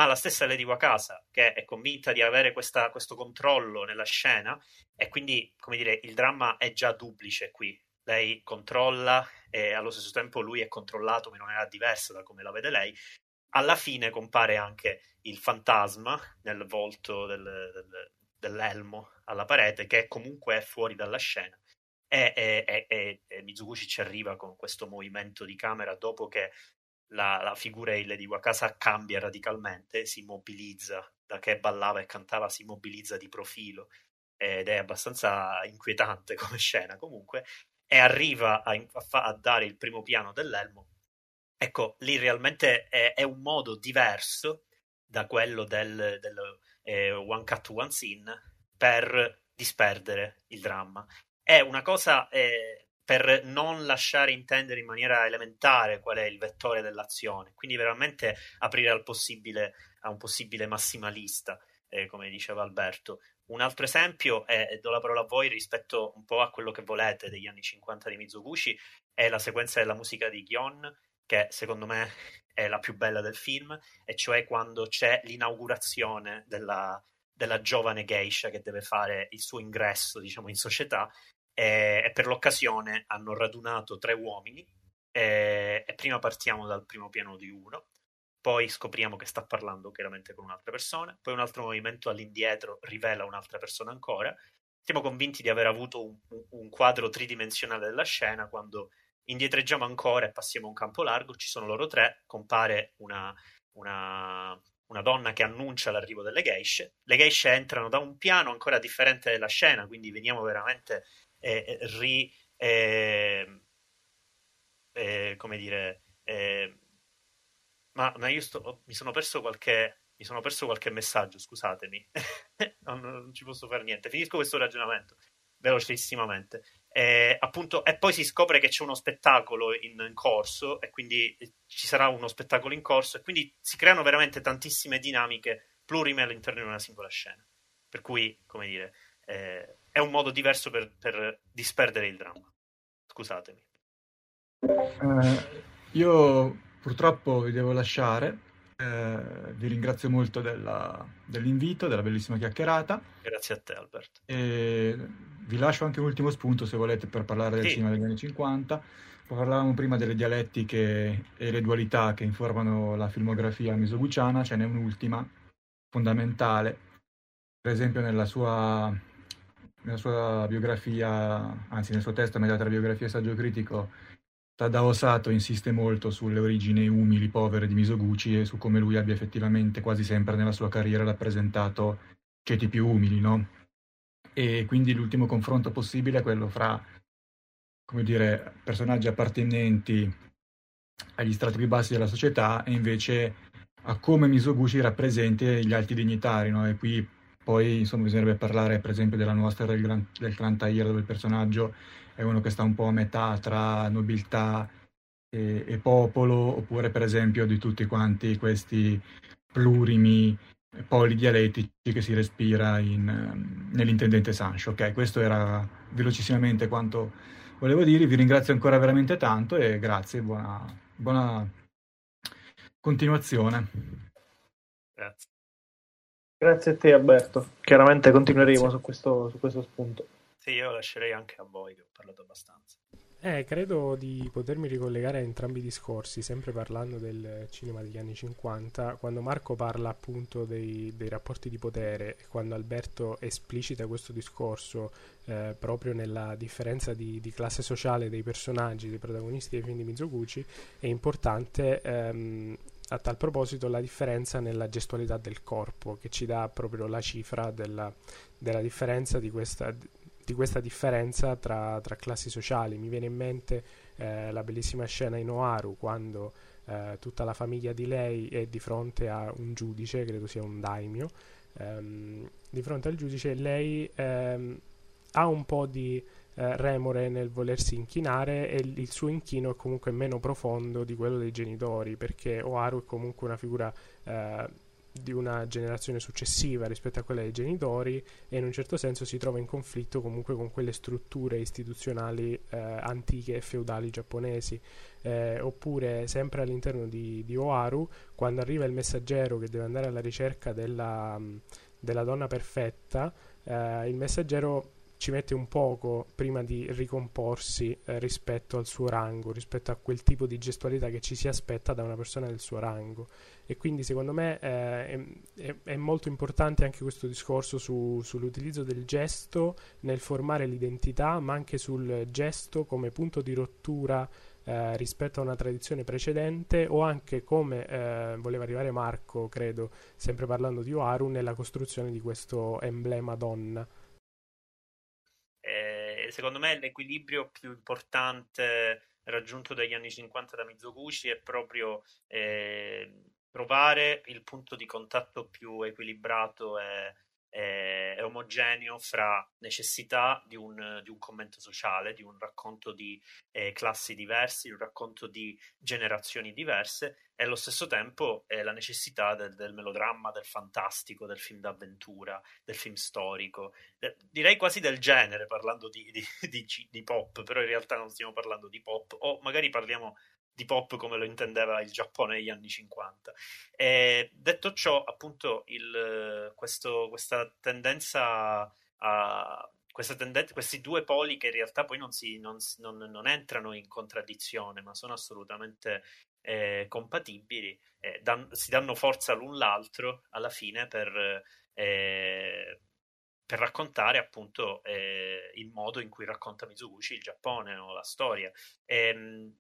ma la stessa Lady Wakasa che è convinta di avere questa, questo controllo nella scena e quindi, come dire, il dramma è già duplice qui. Lei controlla e allo stesso tempo lui è controllato in maniera diversa da come la vede lei. Alla fine compare anche il fantasma nel volto del, del, dell'elmo alla parete che comunque è fuori dalla scena. E, e, e, e Mizuguchi ci arriva con questo movimento di camera dopo che la, la figura di Wakasa cambia radicalmente, si mobilizza, da che ballava e cantava si mobilizza di profilo ed è abbastanza inquietante come scena comunque e arriva a, a, a dare il primo piano dell'elmo. Ecco, lì realmente è, è un modo diverso da quello del, del eh, One Cut One Scene per disperdere il dramma. È una cosa eh, per non lasciare intendere in maniera elementare qual è il vettore dell'azione, quindi veramente aprire al possibile, a un possibile massimalista, eh, come diceva Alberto. Un altro esempio, è, e do la parola a voi rispetto un po' a quello che volete degli anni 50 di Mizoguchi, è la sequenza della musica di Gion, che secondo me è la più bella del film, e cioè quando c'è l'inaugurazione della, della giovane geisha che deve fare il suo ingresso, diciamo, in società e, e per l'occasione hanno radunato tre uomini e, e prima partiamo dal primo piano di uno poi scopriamo che sta parlando chiaramente con un'altra persona, poi un altro movimento all'indietro rivela un'altra persona ancora. Siamo convinti di aver avuto un, un quadro tridimensionale della scena quando indietreggiamo ancora e passiamo un campo largo, ci sono loro tre, compare una, una, una donna che annuncia l'arrivo delle geishe, le geishe entrano da un piano ancora differente della scena, quindi veniamo veramente eh, ri... Eh, eh, come dire... Eh, ma, ma, io sto, mi sono perso qualche mi sono perso qualche messaggio, scusatemi, non, non, ci posso fare niente. Finisco questo ragionamento velocissimamente. E, appunto, e poi si scopre che c'è uno spettacolo in, in, corso e quindi ci sarà uno spettacolo in corso e quindi si creano veramente tantissime dinamiche plurime all'interno di una singola scena. Per cui, come dire, eh, un modo diverso per, per disperdere il dramma. Scusatemi. Eh, io purtroppo vi devo lasciare eh, vi ringrazio molto della, dell'invito, della bellissima chiacchierata. Grazie a te, Alberto. E vi lascio anche un ultimo spunto se volete per parlare del sì. cinema degli anni 50. Parlavamo prima delle dialettiche e le dualità che informano la filmografia misoguciana, ce n'è un'ultima fondamentale. Per esempio nella sua, nella sua biografia, anzi nel suo testo mediata la biografia saggio critico, Tadao Sato insiste molto sulle origini umili, povere di Misoguchi e su come lui abbia effettivamente quasi sempre nella sua carriera rappresentato ceti più umili, no? E quindi l'ultimo confronto possibile è quello fra, come dire, personaggi appartenenti agli strati più bassi della società e invece a come Misoguchi rappresenti gli alti dignitari, no? E qui poi, insomma, bisognerebbe parlare, per esempio, della nostra del, gran, del clan Tahir, dove il personaggio è uno che sta un po' a metà tra nobiltà e, e popolo, oppure per esempio di tutti quanti questi plurimi polidialettici che si respira in, nell'intendente Sancho. Ok, questo era velocissimamente quanto volevo dire. Vi ringrazio ancora veramente tanto e grazie, buona, buona continuazione. Grazie. Grazie a te Alberto, chiaramente continueremo su questo, su questo spunto. Sì, io lascerei anche a voi che ho parlato abbastanza. Eh, credo di potermi ricollegare a entrambi i discorsi, sempre parlando del cinema degli anni 50, quando Marco parla appunto dei, dei rapporti di potere e quando Alberto esplicita questo discorso eh, proprio nella differenza di, di, classe sociale dei personaggi, dei protagonisti dei film di Mizoguchi, è importante ehm, a tal proposito la differenza nella gestualità del corpo, che ci dà proprio la cifra della, della differenza di questa di questa differenza tra, tra, classi sociali. Mi viene in mente eh, la bellissima scena in Oaru quando eh, tutta la famiglia di lei è di fronte a un giudice, credo sia un daimyo, ehm, di fronte al giudice lei ehm, ha un po' di eh, remore nel volersi inchinare e il suo inchino è comunque meno profondo di quello dei genitori perché Oaru è comunque una figura eh, di una generazione successiva rispetto a quella dei genitori e in un certo senso si trova in conflitto comunque con quelle strutture istituzionali eh, antiche e feudali giapponesi. Eh, oppure sempre all'interno di, di, Oaru quando arriva il messaggero che deve andare alla ricerca della, della donna perfetta eh, il messaggero ci mette un poco prima di ricomporsi eh, rispetto al suo rango, rispetto a quel tipo di gestualità che ci si aspetta da una persona del suo rango. E quindi secondo me eh, è, è, molto importante anche questo discorso su, sull'utilizzo del gesto nel formare l'identità, ma anche sul gesto come punto di rottura eh, rispetto a una tradizione precedente o anche come eh, voleva arrivare Marco, credo, sempre parlando di Oaru, nella costruzione di questo emblema donna secondo me l'equilibrio più importante raggiunto dagli anni 50 da Mizoguchi è proprio eh, trovare il punto di contatto più equilibrato e è, è omogeneo fra necessità di un, di un, commento sociale, di un racconto di eh, classi diverse, di un racconto di generazioni diverse e allo stesso tempo eh, la necessità del, del, melodramma, del fantastico, del film d'avventura, del film storico, de, direi quasi del genere parlando di, di, di pop, però in realtà non stiamo parlando di pop o magari parliamo di pop come lo intendeva il Giappone negli anni 50. E detto ciò, appunto, il, questo, questa tendenza a questa tendenza, questi due poli che in realtà poi non, si, non, non, non entrano in contraddizione, ma sono assolutamente eh, compatibili, eh, dan, si danno forza l'un l'altro alla fine per, eh, per raccontare appunto eh, il modo in cui racconta Mizuguchi il Giappone o la storia. E, ehm,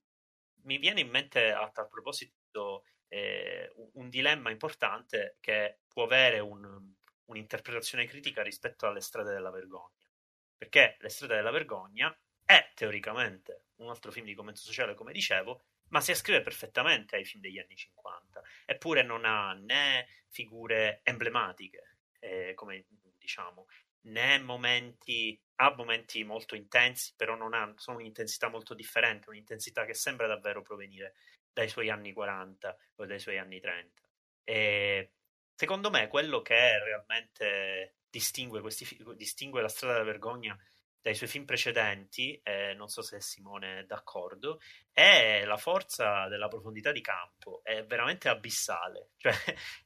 mi viene in mente a tal proposito eh, un dilemma importante che può avere un, un'interpretazione critica rispetto alle strade della vergogna. Perché Le strade della vergogna è teoricamente un altro film di commento sociale, come dicevo, ma si ascrive perfettamente ai film degli anni 50, eppure non ha né figure emblematiche, eh, come diciamo, né momenti, ha momenti molto intensi, però non ha, sono un'intensità molto differente, un'intensità che sembra davvero provenire dai suoi anni 40 o dai suoi anni 30. E secondo me quello che realmente distingue, questi, distingue la strada della vergogna dai suoi film precedenti, eh, non so se Simone è d'accordo, è la forza della profondità di campo, è veramente abissale, cioè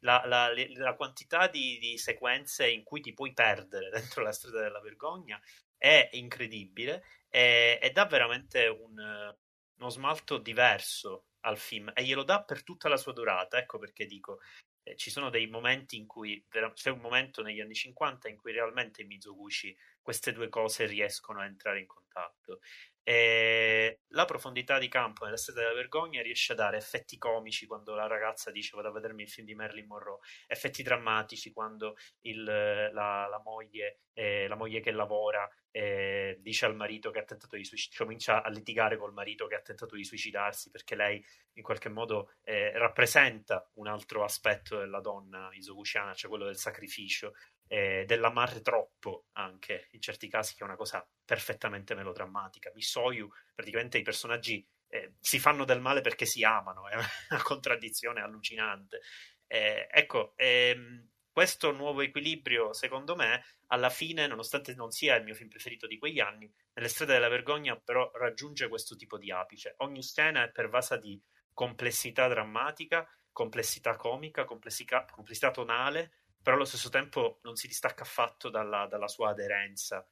la, la, la quantità di, di, sequenze in cui ti puoi perdere dentro la strada della vergogna è incredibile e, e dà veramente un, uno smalto diverso al film e glielo dà per tutta la sua durata, ecco perché dico eh, ci sono dei momenti in cui c'è un momento negli anni 50 in cui realmente in Mizoguchi queste due cose riescono a entrare in contatto. E la profondità di campo nella strada della vergogna riesce a dare effetti comici quando la ragazza dice vado a vedermi il film di Marilyn Monroe, effetti drammatici quando il, la, la, moglie, eh, la moglie che lavora eh, dice al marito che ha tentato di suicidarsi, comincia a litigare col marito che ha tentato di suicidarsi perché lei in qualche modo eh, rappresenta un altro aspetto della donna isoguciana, cioè quello del sacrificio eh, dell'amare troppo anche in certi casi, che è una cosa perfettamente melodrammatica. Misoyu, praticamente i personaggi eh, si fanno del male perché si amano, è una contraddizione allucinante. Eh, ecco, ehm, questo nuovo equilibrio, secondo me, alla fine, nonostante non sia il mio film preferito di quegli anni, nelle strade della vergogna però raggiunge questo tipo di apice. Ogni scena è pervasa di complessità drammatica, complessità comica, complessità, complessità tonale, però allo stesso tempo non si distacca affatto dalla, dalla sua aderenza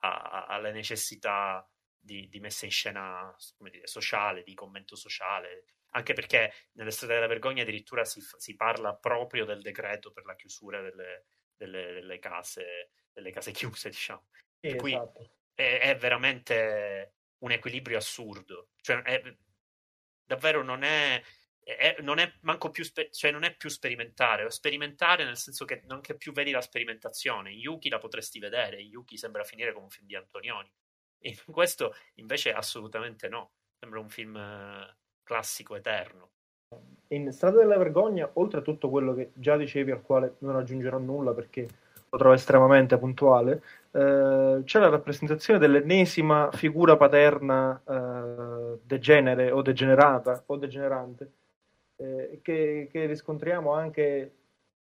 a, a, alle necessità di, di, messa in scena dire, sociale, di commento sociale, anche perché nelle strade della vergogna addirittura si, si parla proprio del decreto per la chiusura delle, delle, delle, case, delle case chiuse, diciamo. Sì, esatto. è, è, veramente un equilibrio assurdo. Cioè, è, davvero non è è, non è manco più, spe- cioè non è più sperimentare, o sperimentare nel senso che non che più vedi la sperimentazione. In Yuki la potresti vedere, in Yuki sembra finire come un film di Antonioni. In questo invece assolutamente no, sembra un film eh, classico eterno. In Strada della Vergogna, oltre a tutto quello che già dicevi, al quale non aggiungerò nulla perché lo trovo estremamente puntuale, eh, c'è la rappresentazione dell'ennesima figura paterna eh, degenere o degenerata o degenerante eh, che, che, riscontriamo anche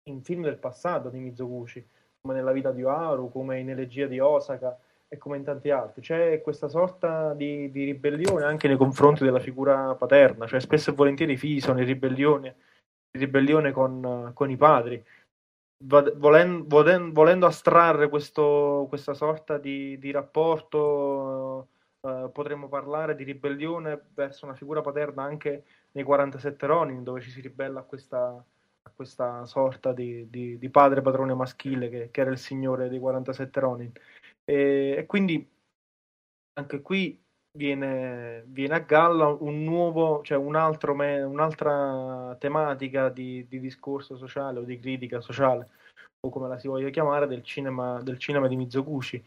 in film del passato di Mizoguchi, come nella vita di Oaru, come in Elegia di Osaka e come in tanti altri. C'è questa sorta di, di ribellione anche nei confronti della figura paterna, cioè spesso e volentieri i figli sono in ribellione, in ribellione con, con, i padri. Volendo, volendo, volendo astrarre questo, questa sorta di, di rapporto, eh, potremmo parlare di ribellione verso una figura paterna anche nei 47 Ronin, dove ci si ribella a questa, a questa sorta di, di, di, padre padrone maschile che, che, era il signore dei 47 Ronin. E, e quindi anche qui viene, viene, a galla un nuovo, cioè un altro un'altra tematica di, di, discorso sociale o di critica sociale, o come la si voglia chiamare, del cinema, del cinema di Mizoguchi,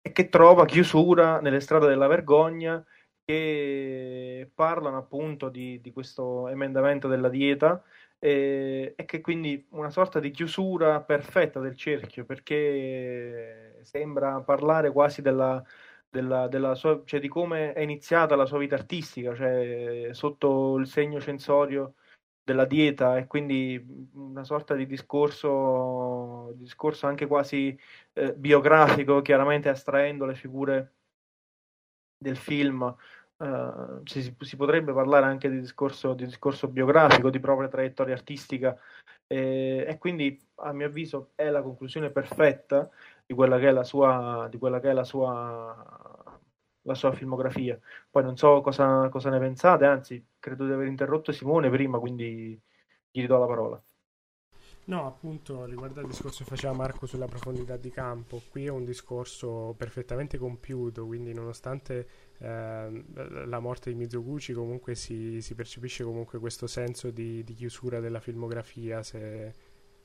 e che trova chiusura nelle strade della vergogna che parlano appunto di, di questo emendamento della dieta e, e, che quindi una sorta di chiusura perfetta del cerchio perché sembra parlare quasi della, della, della sua, cioè di come è iniziata la sua vita artistica, cioè sotto il segno censorio della dieta e quindi una sorta di discorso, discorso anche quasi eh, biografico, chiaramente astraendo le figure del film Uh, si, si, potrebbe parlare anche di discorso, di discorso, biografico, di propria traiettoria artistica e, e, quindi a mio avviso è la conclusione perfetta di quella che è la sua, è la sua, la sua filmografia. Poi non so cosa, cosa ne pensate, anzi credo di aver interrotto Simone prima, quindi gli ridò la parola. No, appunto, riguardo al discorso che faceva Marco sulla profondità di campo, qui è un discorso perfettamente compiuto, quindi nonostante eh, la morte di Mizoguchi comunque si, si, percepisce comunque questo senso di, di, chiusura della filmografia, se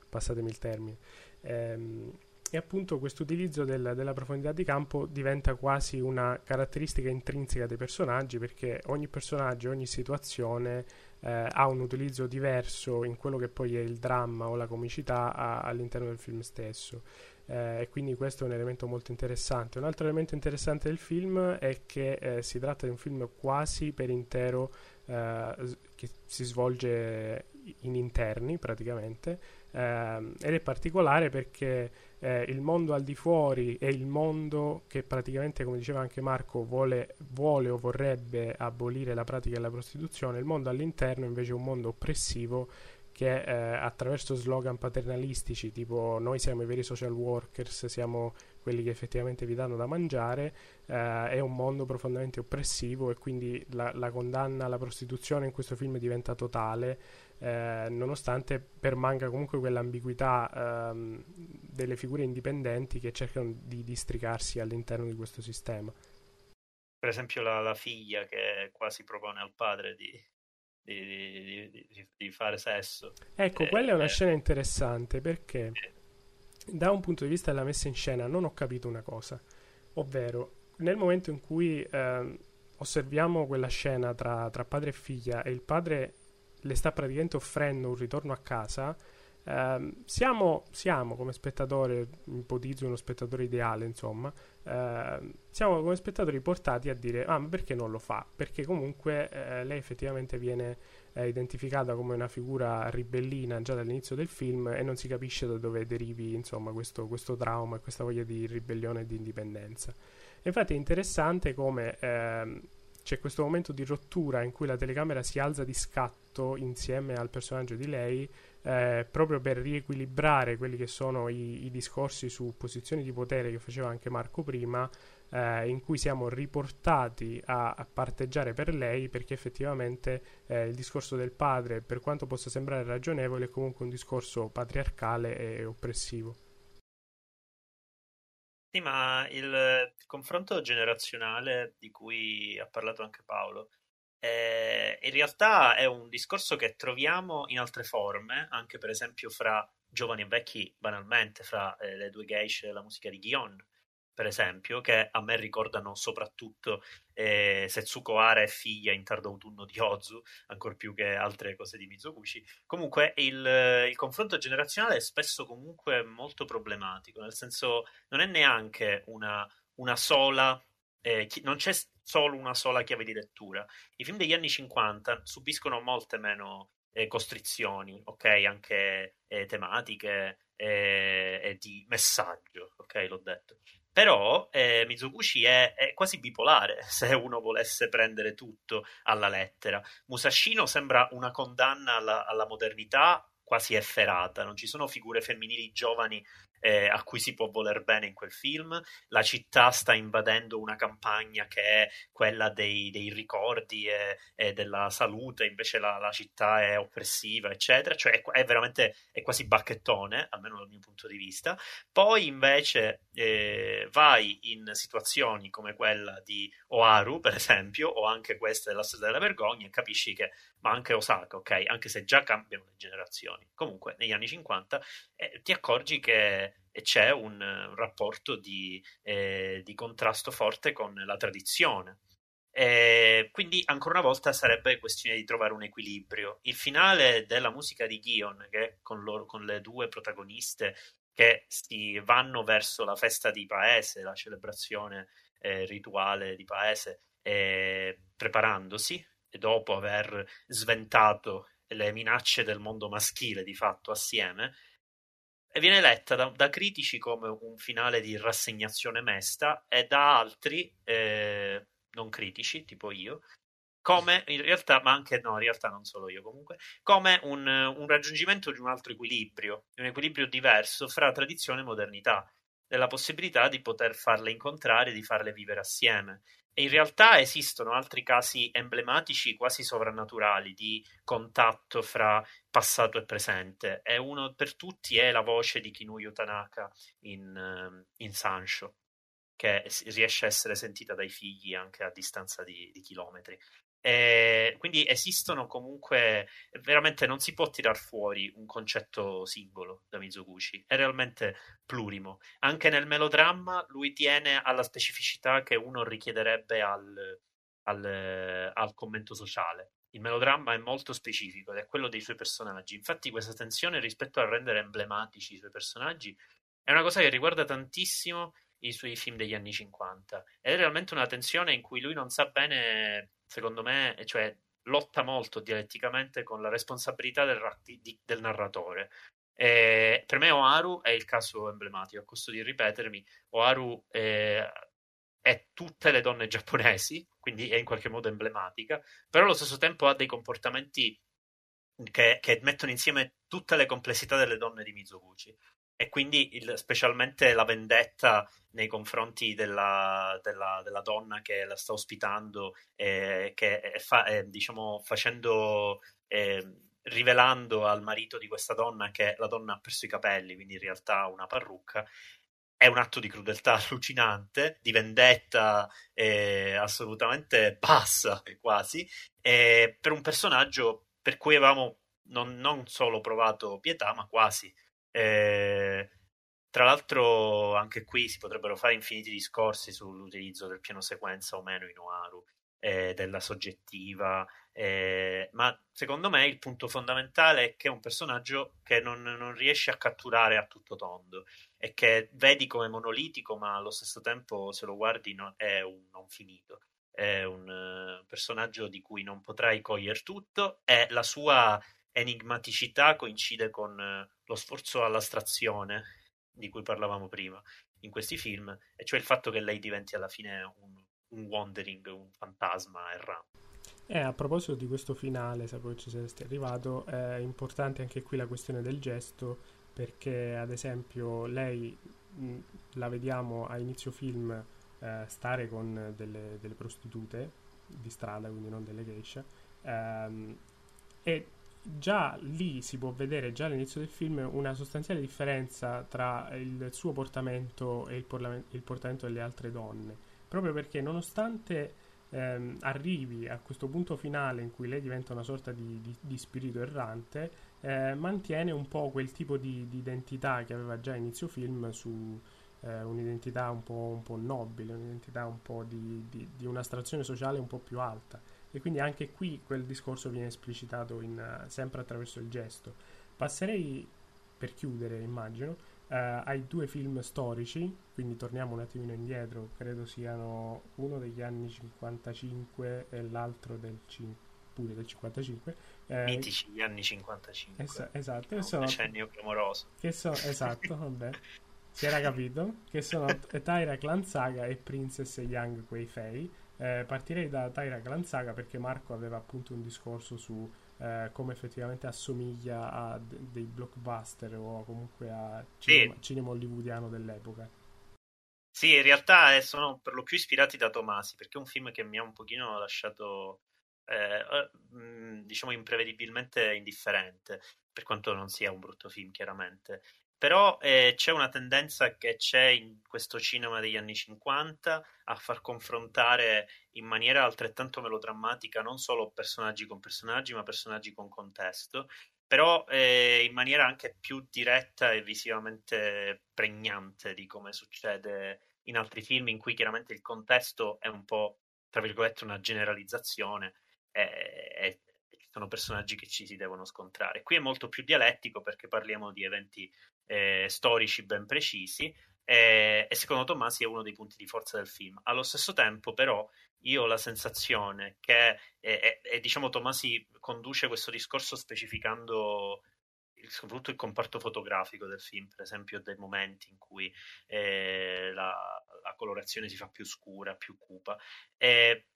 passatemi il termine. Ehm, e appunto questo utilizzo del, della profondità di campo diventa quasi una caratteristica intrinseca dei personaggi perché ogni personaggio, ogni situazione eh, ha un utilizzo diverso in quello che poi è il dramma o la comicità a, all'interno del film stesso. Eh, e quindi questo è un elemento molto interessante. Un altro elemento interessante del film è che eh, si tratta di un film quasi per intero eh, che si svolge in interni praticamente eh, ed è particolare perché eh, il mondo al di fuori è il mondo che praticamente, come diceva anche Marco, vuole, vuole o vorrebbe abolire la pratica della prostituzione, il mondo all'interno invece è un mondo oppressivo che eh, attraverso slogan paternalistici tipo noi siamo i veri social workers, siamo quelli che effettivamente vi danno da mangiare, eh, è un mondo profondamente oppressivo e quindi la, la, condanna alla prostituzione in questo film diventa totale, eh, nonostante permanga comunque quell'ambiguità ehm, delle figure indipendenti che cercano di districarsi all'interno di questo sistema. Per esempio la, la figlia che quasi propone al padre di di, di, di, fare sesso. Ecco, eh, quella è una eh. scena interessante perché da un punto di vista della messa in scena non ho capito una cosa, ovvero nel momento in cui eh, osserviamo quella scena tra, tra padre e figlia e il padre le sta praticamente offrendo un ritorno a casa, Uh, siamo, siamo, come spettatore, ipotizzo uno spettatore ideale, insomma, uh, siamo come spettatori portati a dire: Ah, ma perché non lo fa? Perché comunque uh, lei effettivamente viene eh, identificata come una figura ribellina già dall'inizio del film e non si capisce da dove derivi, insomma, questo, questo trauma e questa voglia di ribellione e di indipendenza. Infatti è interessante come ehm, c'è questo momento di rottura in cui la telecamera si alza di scatto insieme al personaggio di lei eh, proprio per riequilibrare quelli che sono i, i, discorsi su posizioni di potere che faceva anche Marco prima, eh, in cui siamo riportati a, a, parteggiare per lei perché effettivamente eh, il discorso del padre, per quanto possa sembrare ragionevole, è comunque un discorso patriarcale e oppressivo. Sì, ma il confronto generazionale di cui ha parlato anche Paolo eh, in realtà è un discorso che troviamo in altre forme, anche per esempio fra giovani e vecchi, banalmente, fra eh, le due geishe la musica di Gion, per esempio, che a me ricordano soprattutto eh, Setsuko Ara e figlia in tardo autunno di Ozu, ancora più che altre cose di Mizoguchi. Comunque il, il, confronto generazionale è spesso comunque molto problematico, nel senso non è neanche una, una sola eh, non c'è solo una sola chiave di lettura. I film degli anni 50 subiscono molte meno eh, costrizioni, ok? Anche eh, tematiche eh, e di messaggio, ok? L'ho detto. Però eh, Mizoguchi è, è, quasi bipolare se uno volesse prendere tutto alla lettera. Musashino sembra una condanna alla, alla modernità quasi efferata, non ci sono figure femminili giovani eh, a cui si può voler bene in quel film. La città sta invadendo una campagna che è quella dei, dei ricordi e, e, della salute, invece la, la, città è oppressiva, eccetera. Cioè è, è, veramente è quasi bacchettone, almeno dal mio punto di vista. Poi invece eh, vai in situazioni come quella di Oaru, per esempio, o anche questa della storia della vergogna, e capisci che, ma anche Osaka, ok, anche se già cambiano le generazioni, comunque negli anni 50 eh, ti accorgi che c'è un, un rapporto di, eh, di, contrasto forte con la tradizione. E quindi ancora una volta sarebbe questione di trovare un equilibrio. Il finale della musica di Gion, che con, loro, con le due protagoniste che si vanno verso la festa di paese, la celebrazione eh, rituale di paese, eh, dopo aver sventato le minacce del mondo maschile di fatto assieme, e viene letta da, da, critici come un finale di rassegnazione mesta e da altri eh, non critici, tipo io, come in realtà, ma anche no, in realtà non solo io comunque, come un, un raggiungimento di un altro equilibrio, di un equilibrio diverso fra tradizione e modernità, della possibilità di poter farle incontrare, di farle vivere assieme. In realtà esistono altri casi emblematici, quasi sovrannaturali, di contatto fra passato e presente. E uno per tutti è la voce di Kinuyo Tanaka in, ehm, in Sancho, che riesce a essere sentita dai figli anche a distanza di, di chilometri. E quindi esistono comunque, veramente non si può tirar fuori un concetto singolo da Mizoguchi, è realmente plurimo. Anche nel melodramma lui tiene alla specificità che uno richiederebbe al, al, al commento sociale. Il melodramma è molto specifico ed è quello dei suoi personaggi. Infatti, questa tensione rispetto a rendere emblematici i suoi personaggi è una cosa che riguarda tantissimo i suoi film degli anni 50. Ed è realmente una tensione in cui lui non sa bene, secondo me, cioè lotta molto dialetticamente con la responsabilità del, di, del narratore. E per me Oharu è il caso emblematico, a costo di ripetermi, Oharu è, è tutte le donne giapponesi, quindi è in qualche modo emblematica, però allo stesso tempo ha dei comportamenti che, che mettono insieme tutte le complessità delle donne di Mizoguchi e quindi il, specialmente la vendetta nei confronti della, della, della, donna che la sta ospitando, eh, che fa, eh, diciamo facendo, eh, rivelando al marito di questa donna che la donna ha perso i capelli, quindi in realtà una parrucca. È un atto di crudeltà allucinante, di vendetta eh, assolutamente bassa, quasi, per un personaggio per cui avevamo non, non solo provato pietà, ma quasi eh, tra l'altro, anche qui si potrebbero fare infiniti discorsi sull'utilizzo del piano sequenza o meno in Oaru, eh, della soggettiva, eh, ma secondo me il punto fondamentale è che è un personaggio che non, non riesce a catturare a tutto tondo e che vedi come monolitico, ma allo stesso tempo, se lo guardi, no, è un non finito. È un uh, personaggio di cui non potrai cogliere tutto e la sua enigmaticità coincide con uh, lo sforzo all'astrazione di cui parlavamo prima in questi film, e cioè il fatto che lei diventi alla fine un, un wandering, un fantasma errante. Eh, a proposito di questo finale, sapevo ci saresti arrivato, è importante anche qui la questione del gesto, perché ad esempio lei mh, la vediamo a inizio film eh, stare con delle, delle, prostitute di strada, quindi non delle geisha, ehm, e già lì si può vedere già all'inizio del film una sostanziale differenza tra il suo portamento e il, porla- il portamento delle altre donne, proprio perché nonostante ehm, arrivi a questo punto finale in cui lei diventa una sorta di, di, di spirito errante, eh, mantiene un po' quel tipo di, di, identità che aveva già inizio film su eh, un'identità un po', un po', nobile, un'identità un po' di, di un'astrazione sociale un po' più alta e quindi anche qui quel discorso viene esplicitato in, uh, sempre attraverso il gesto. Passerei per chiudere, immagino, uh, ai due film storici, quindi torniamo un attimino indietro, credo siano uno degli anni 55 e l'altro del 5 pure del 55 eh, mitici gli anni 55 es- esatto che sono, decennio clamoroso. Che sono, esatto vabbè. Si era capito? Che sono Tyra Clan Saga e Princess Young Quei Fei eh, partirei da Tyra Clan Saga perché Marco aveva appunto un discorso su eh, come effettivamente assomiglia a d- dei blockbuster o comunque a cinema, sì. cinema hollywoodiano dell'epoca. Sì, in realtà eh, sono per lo più ispirati da Tomasi perché è un film che mi ha un pochino lasciato eh, eh diciamo imprevedibilmente indifferente per quanto non sia un brutto film chiaramente però eh, c'è una tendenza che c'è in questo cinema degli anni 50 a far confrontare in maniera altrettanto melodrammatica non solo personaggi con personaggi, ma personaggi con contesto, però eh, in maniera anche più diretta e visivamente pregnante di come succede in altri film in cui chiaramente il contesto è un po', tra virgolette, una generalizzazione e, e ci sono personaggi che ci si devono scontrare. Qui è molto più dialettico perché parliamo di eventi eh, storici ben precisi e, e, secondo Tommasi è uno dei punti di forza del film. Allo stesso tempo però io ho la sensazione che e, e, diciamo Tommasi conduce questo discorso specificando soprattutto il comparto fotografico del film, per esempio dei momenti in cui eh, la, la, colorazione si fa più scura, più cupa. E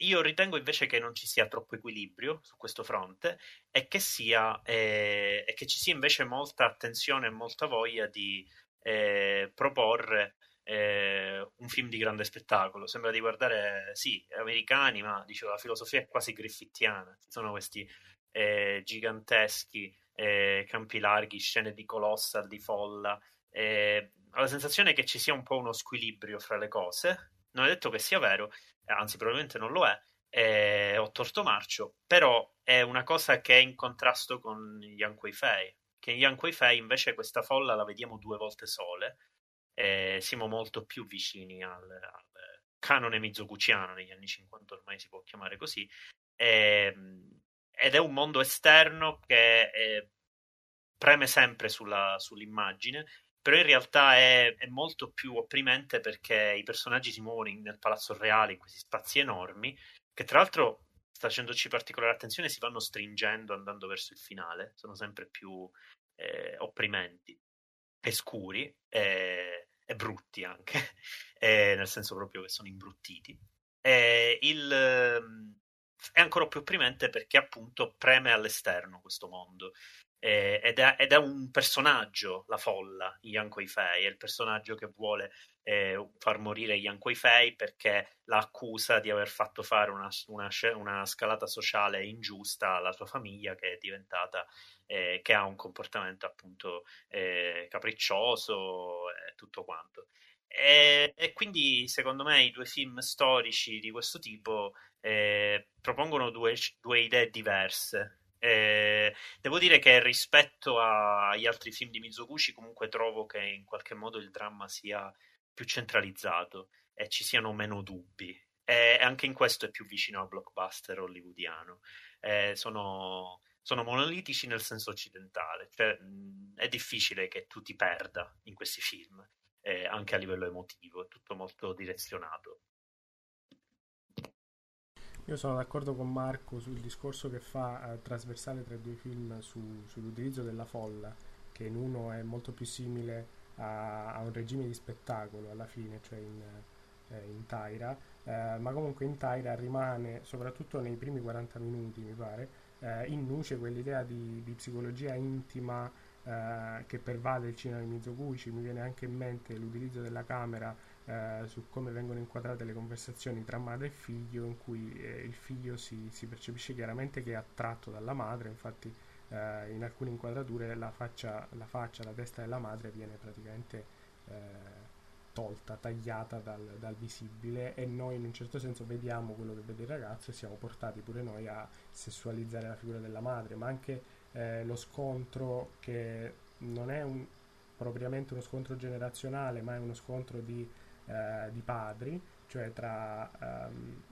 io ritengo invece che non ci sia troppo equilibrio su questo fronte e che, sia, eh, e che ci sia invece molta attenzione e molta voglia di eh, proporre eh, un film di grande spettacolo. Sembra di guardare, sì, americani, ma dicevo, la filosofia è quasi griffittiana. Ci sono questi eh, giganteschi eh, campi larghi, scene di colossal, di folla. Eh, ho la sensazione che ci sia un po' uno squilibrio fra le cose. Non è detto che sia vero, anzi, probabilmente non lo è. Eh, ho torto marcio, però è una cosa che è in contrasto con Yang Wei Fei. Che in Yang Wei Fei invece questa folla la vediamo due volte sole. Eh, siamo molto più vicini al, al canone mizoguchiano negli anni 50, ormai si può chiamare così. Eh, ed è un mondo esterno che eh, preme sempre sulla, sull'immagine, però in realtà è, è, molto più opprimente perché i personaggi si muovono in, nel palazzo reale, in questi spazi enormi, che tra l'altro facendoci particolare attenzione si vanno stringendo andando verso il finale, sono sempre più eh, opprimenti e scuri e, e brutti anche, e nel senso proprio che sono imbruttiti. Il, ehm, è ancora più opprimente perché appunto preme all'esterno questo mondo. Eh, ed, è, ed, è, un personaggio, la folla, Yan Kuei-fei, è il personaggio che vuole eh, far morire Yan Kuei-fei perché l'accusa di aver fatto fare una, una, una, scalata sociale ingiusta alla sua famiglia che è diventata, eh, che ha un comportamento appunto eh, capriccioso e tutto quanto. E, e, quindi secondo me i due film storici di questo tipo eh, propongono due, due, idee diverse. Eh, devo dire che rispetto agli altri film di Mizoguchi comunque trovo che in qualche modo il dramma sia più centralizzato e ci siano meno dubbi. E anche in questo è più vicino al blockbuster hollywoodiano. Eh, sono, sono monolitici nel senso occidentale, cioè mh, è difficile che tu ti perda in questi film, eh, anche a livello emotivo, è tutto molto direzionato. Io sono d'accordo con Marco sul discorso che fa eh, trasversale tra i due film su, sull'utilizzo della folla, che in uno è molto più simile a, a un regime di spettacolo alla fine, cioè in, eh, in Taira, eh, ma comunque in Taira rimane, soprattutto nei primi 40 minuti mi pare, eh, in nuce quell'idea di, di psicologia intima eh, che pervade il cinema di Mizoguchi, mi viene anche in mente l'utilizzo della camera eh, su come vengono inquadrate le conversazioni tra madre e figlio, in cui eh, il figlio si, si, percepisce chiaramente che è attratto dalla madre, infatti eh, in alcune inquadrature la faccia, la faccia, la testa della madre viene praticamente eh, tolta, tagliata dal, dal, visibile e noi in un certo senso vediamo quello che vede il ragazzo e siamo portati pure noi a sessualizzare la figura della madre, ma anche eh, lo scontro che non è un, propriamente uno scontro generazionale, ma è uno scontro di eh, di padri, cioè tra um,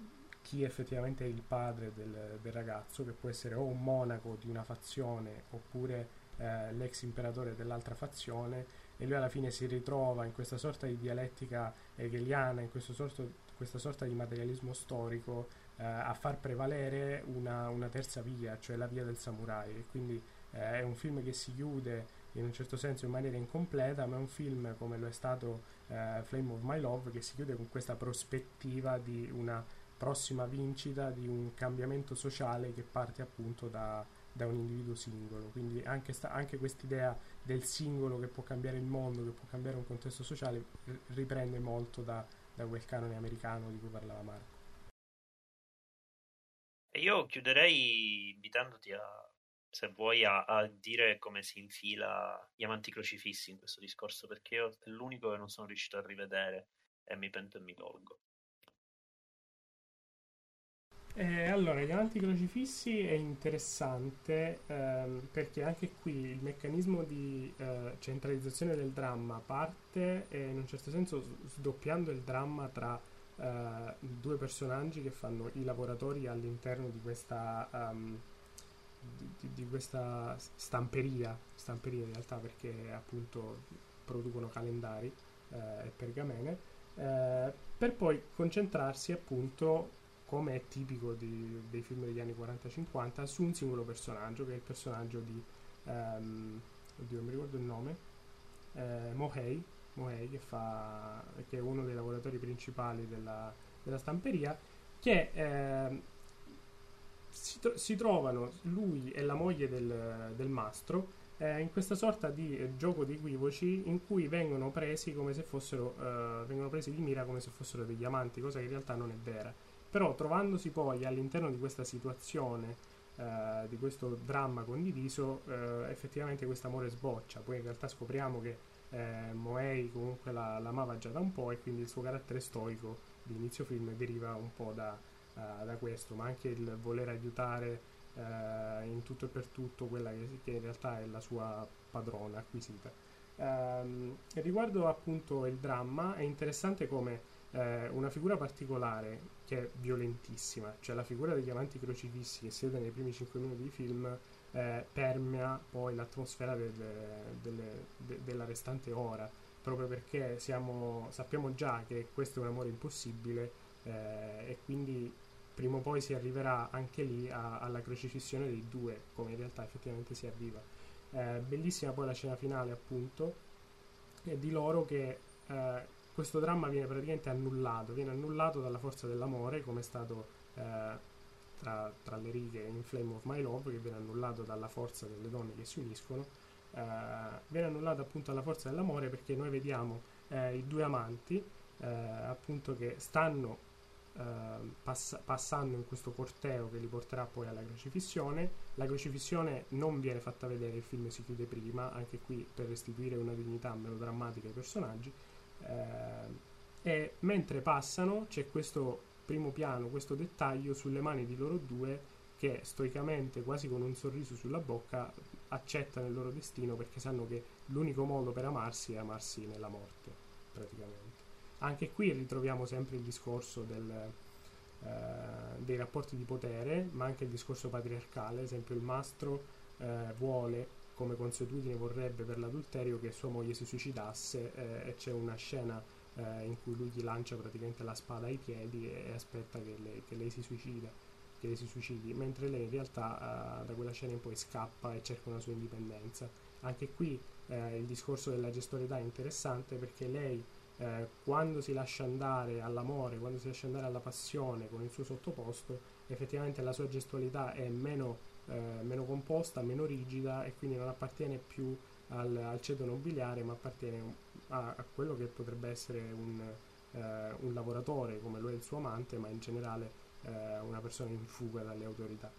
chi effettivamente è il padre del, del, ragazzo, che può essere o un monaco di una fazione oppure eh, l'ex imperatore dell'altra fazione, e lui alla fine si ritrova in questa sorta di dialettica hegeliana, in sorto, questa sorta di materialismo storico, eh, a far prevalere una, una, terza via, cioè la via del samurai. E quindi eh, è un film che si chiude in un certo senso in maniera incompleta, ma è un film come lo è stato eh, Flame of My Love che si chiude con questa prospettiva di una prossima vincita, di un cambiamento sociale che parte appunto da, da un individuo singolo. Quindi anche, sta, anche quest'idea del singolo che può cambiare il mondo, che può cambiare un contesto sociale, riprende molto da, da quel canone americano di cui parlava Marco. Io chiuderei invitandoti a se vuoi, a, a, dire come si infila gli amanti crocifissi in questo discorso, perché io è l'unico che non sono riuscito a rivedere e mi pento e mi tolgo. Eh, allora, gli amanti crocifissi è interessante ehm, perché anche qui il meccanismo di eh, centralizzazione del dramma parte eh, in un certo senso sdoppiando il dramma tra eh, due personaggi che fanno i lavoratori all'interno di questa um, di, di, questa stamperia, stamperia in realtà perché appunto producono calendari eh, e pergamene, eh, per poi concentrarsi appunto, come è tipico di, dei film degli anni 40-50, su un singolo personaggio, che è il personaggio di, ehm, oddio mi ricordo il nome, eh, Mohei, Mohei che, fa, che è uno dei lavoratori principali della, della stamperia, che eh, si, si, trovano lui e la moglie del, del mastro eh, in questa sorta di eh, gioco di equivoci in cui vengono presi come se fossero eh, vengono presi di mira come se fossero dei diamanti, cosa che in realtà non è vera. Però trovandosi poi all'interno di questa situazione, eh, di questo dramma condiviso, eh, effettivamente questo amore sboccia. Poi in realtà scopriamo che eh, Moei comunque la, l'amava già da un po' e quindi il suo carattere stoico di inizio film deriva un po' da, uh, da questo, ma anche il voler aiutare uh, in tutto e per tutto quella che, che, in realtà è la sua padrona acquisita. Um, riguardo appunto il dramma, è interessante come eh, una figura particolare che è violentissima, cioè la figura degli amanti crocifissi che si vede nei primi 5 minuti di film eh, permea poi l'atmosfera del, delle, de, della restante ora, proprio perché siamo, sappiamo già che questo è un amore impossibile eh, e quindi prima o poi si arriverà anche lì a, alla crocifissione dei due, come in realtà effettivamente si arriva. Eh, bellissima poi la scena finale appunto di loro che eh, questo dramma viene praticamente annullato, viene annullato dalla forza dell'amore, come è stato eh, tra, tra, le righe in Flame of My Love, che viene annullato dalla forza delle donne che si uniscono, eh, viene annullato appunto dalla forza dell'amore perché noi vediamo eh, i due amanti eh, appunto che stanno eh, pass- passando in questo corteo che li porterà poi alla crocifissione. La crocifissione non viene fatta vedere, il film si chiude prima, anche qui per restituire una dignità melodrammatica ai personaggi. Eh, e mentre passano c'è questo primo piano, questo dettaglio sulle mani di loro due che stoicamente, quasi con un sorriso sulla bocca, accettano il loro destino perché sanno che l'unico modo per amarsi è amarsi nella morte, praticamente. Anche qui ritroviamo sempre il discorso del, eh, dei rapporti di potere, ma anche il discorso patriarcale, ad esempio il mastro eh, vuole come consuetudine vorrebbe per l'adulterio che sua moglie si suicidasse eh, e c'è una scena eh, in cui lui gli lancia praticamente la spada ai piedi e, e aspetta che, le, che, lei si suicida, che lei si suicidi, mentre lei in realtà eh, da quella scena in poi scappa e cerca una sua indipendenza. Anche qui eh, il discorso della gestorietà è interessante perché lei eh, quando si lascia andare all'amore, quando si lascia andare alla passione con il suo sottoposto, effettivamente la sua gestualità è meno eh, meno composta, meno rigida e quindi non appartiene più al, al ceto nobiliare ma appartiene a, a, quello che potrebbe essere un, eh, un, lavoratore come lo è il suo amante ma in generale eh, una persona in fuga dalle autorità.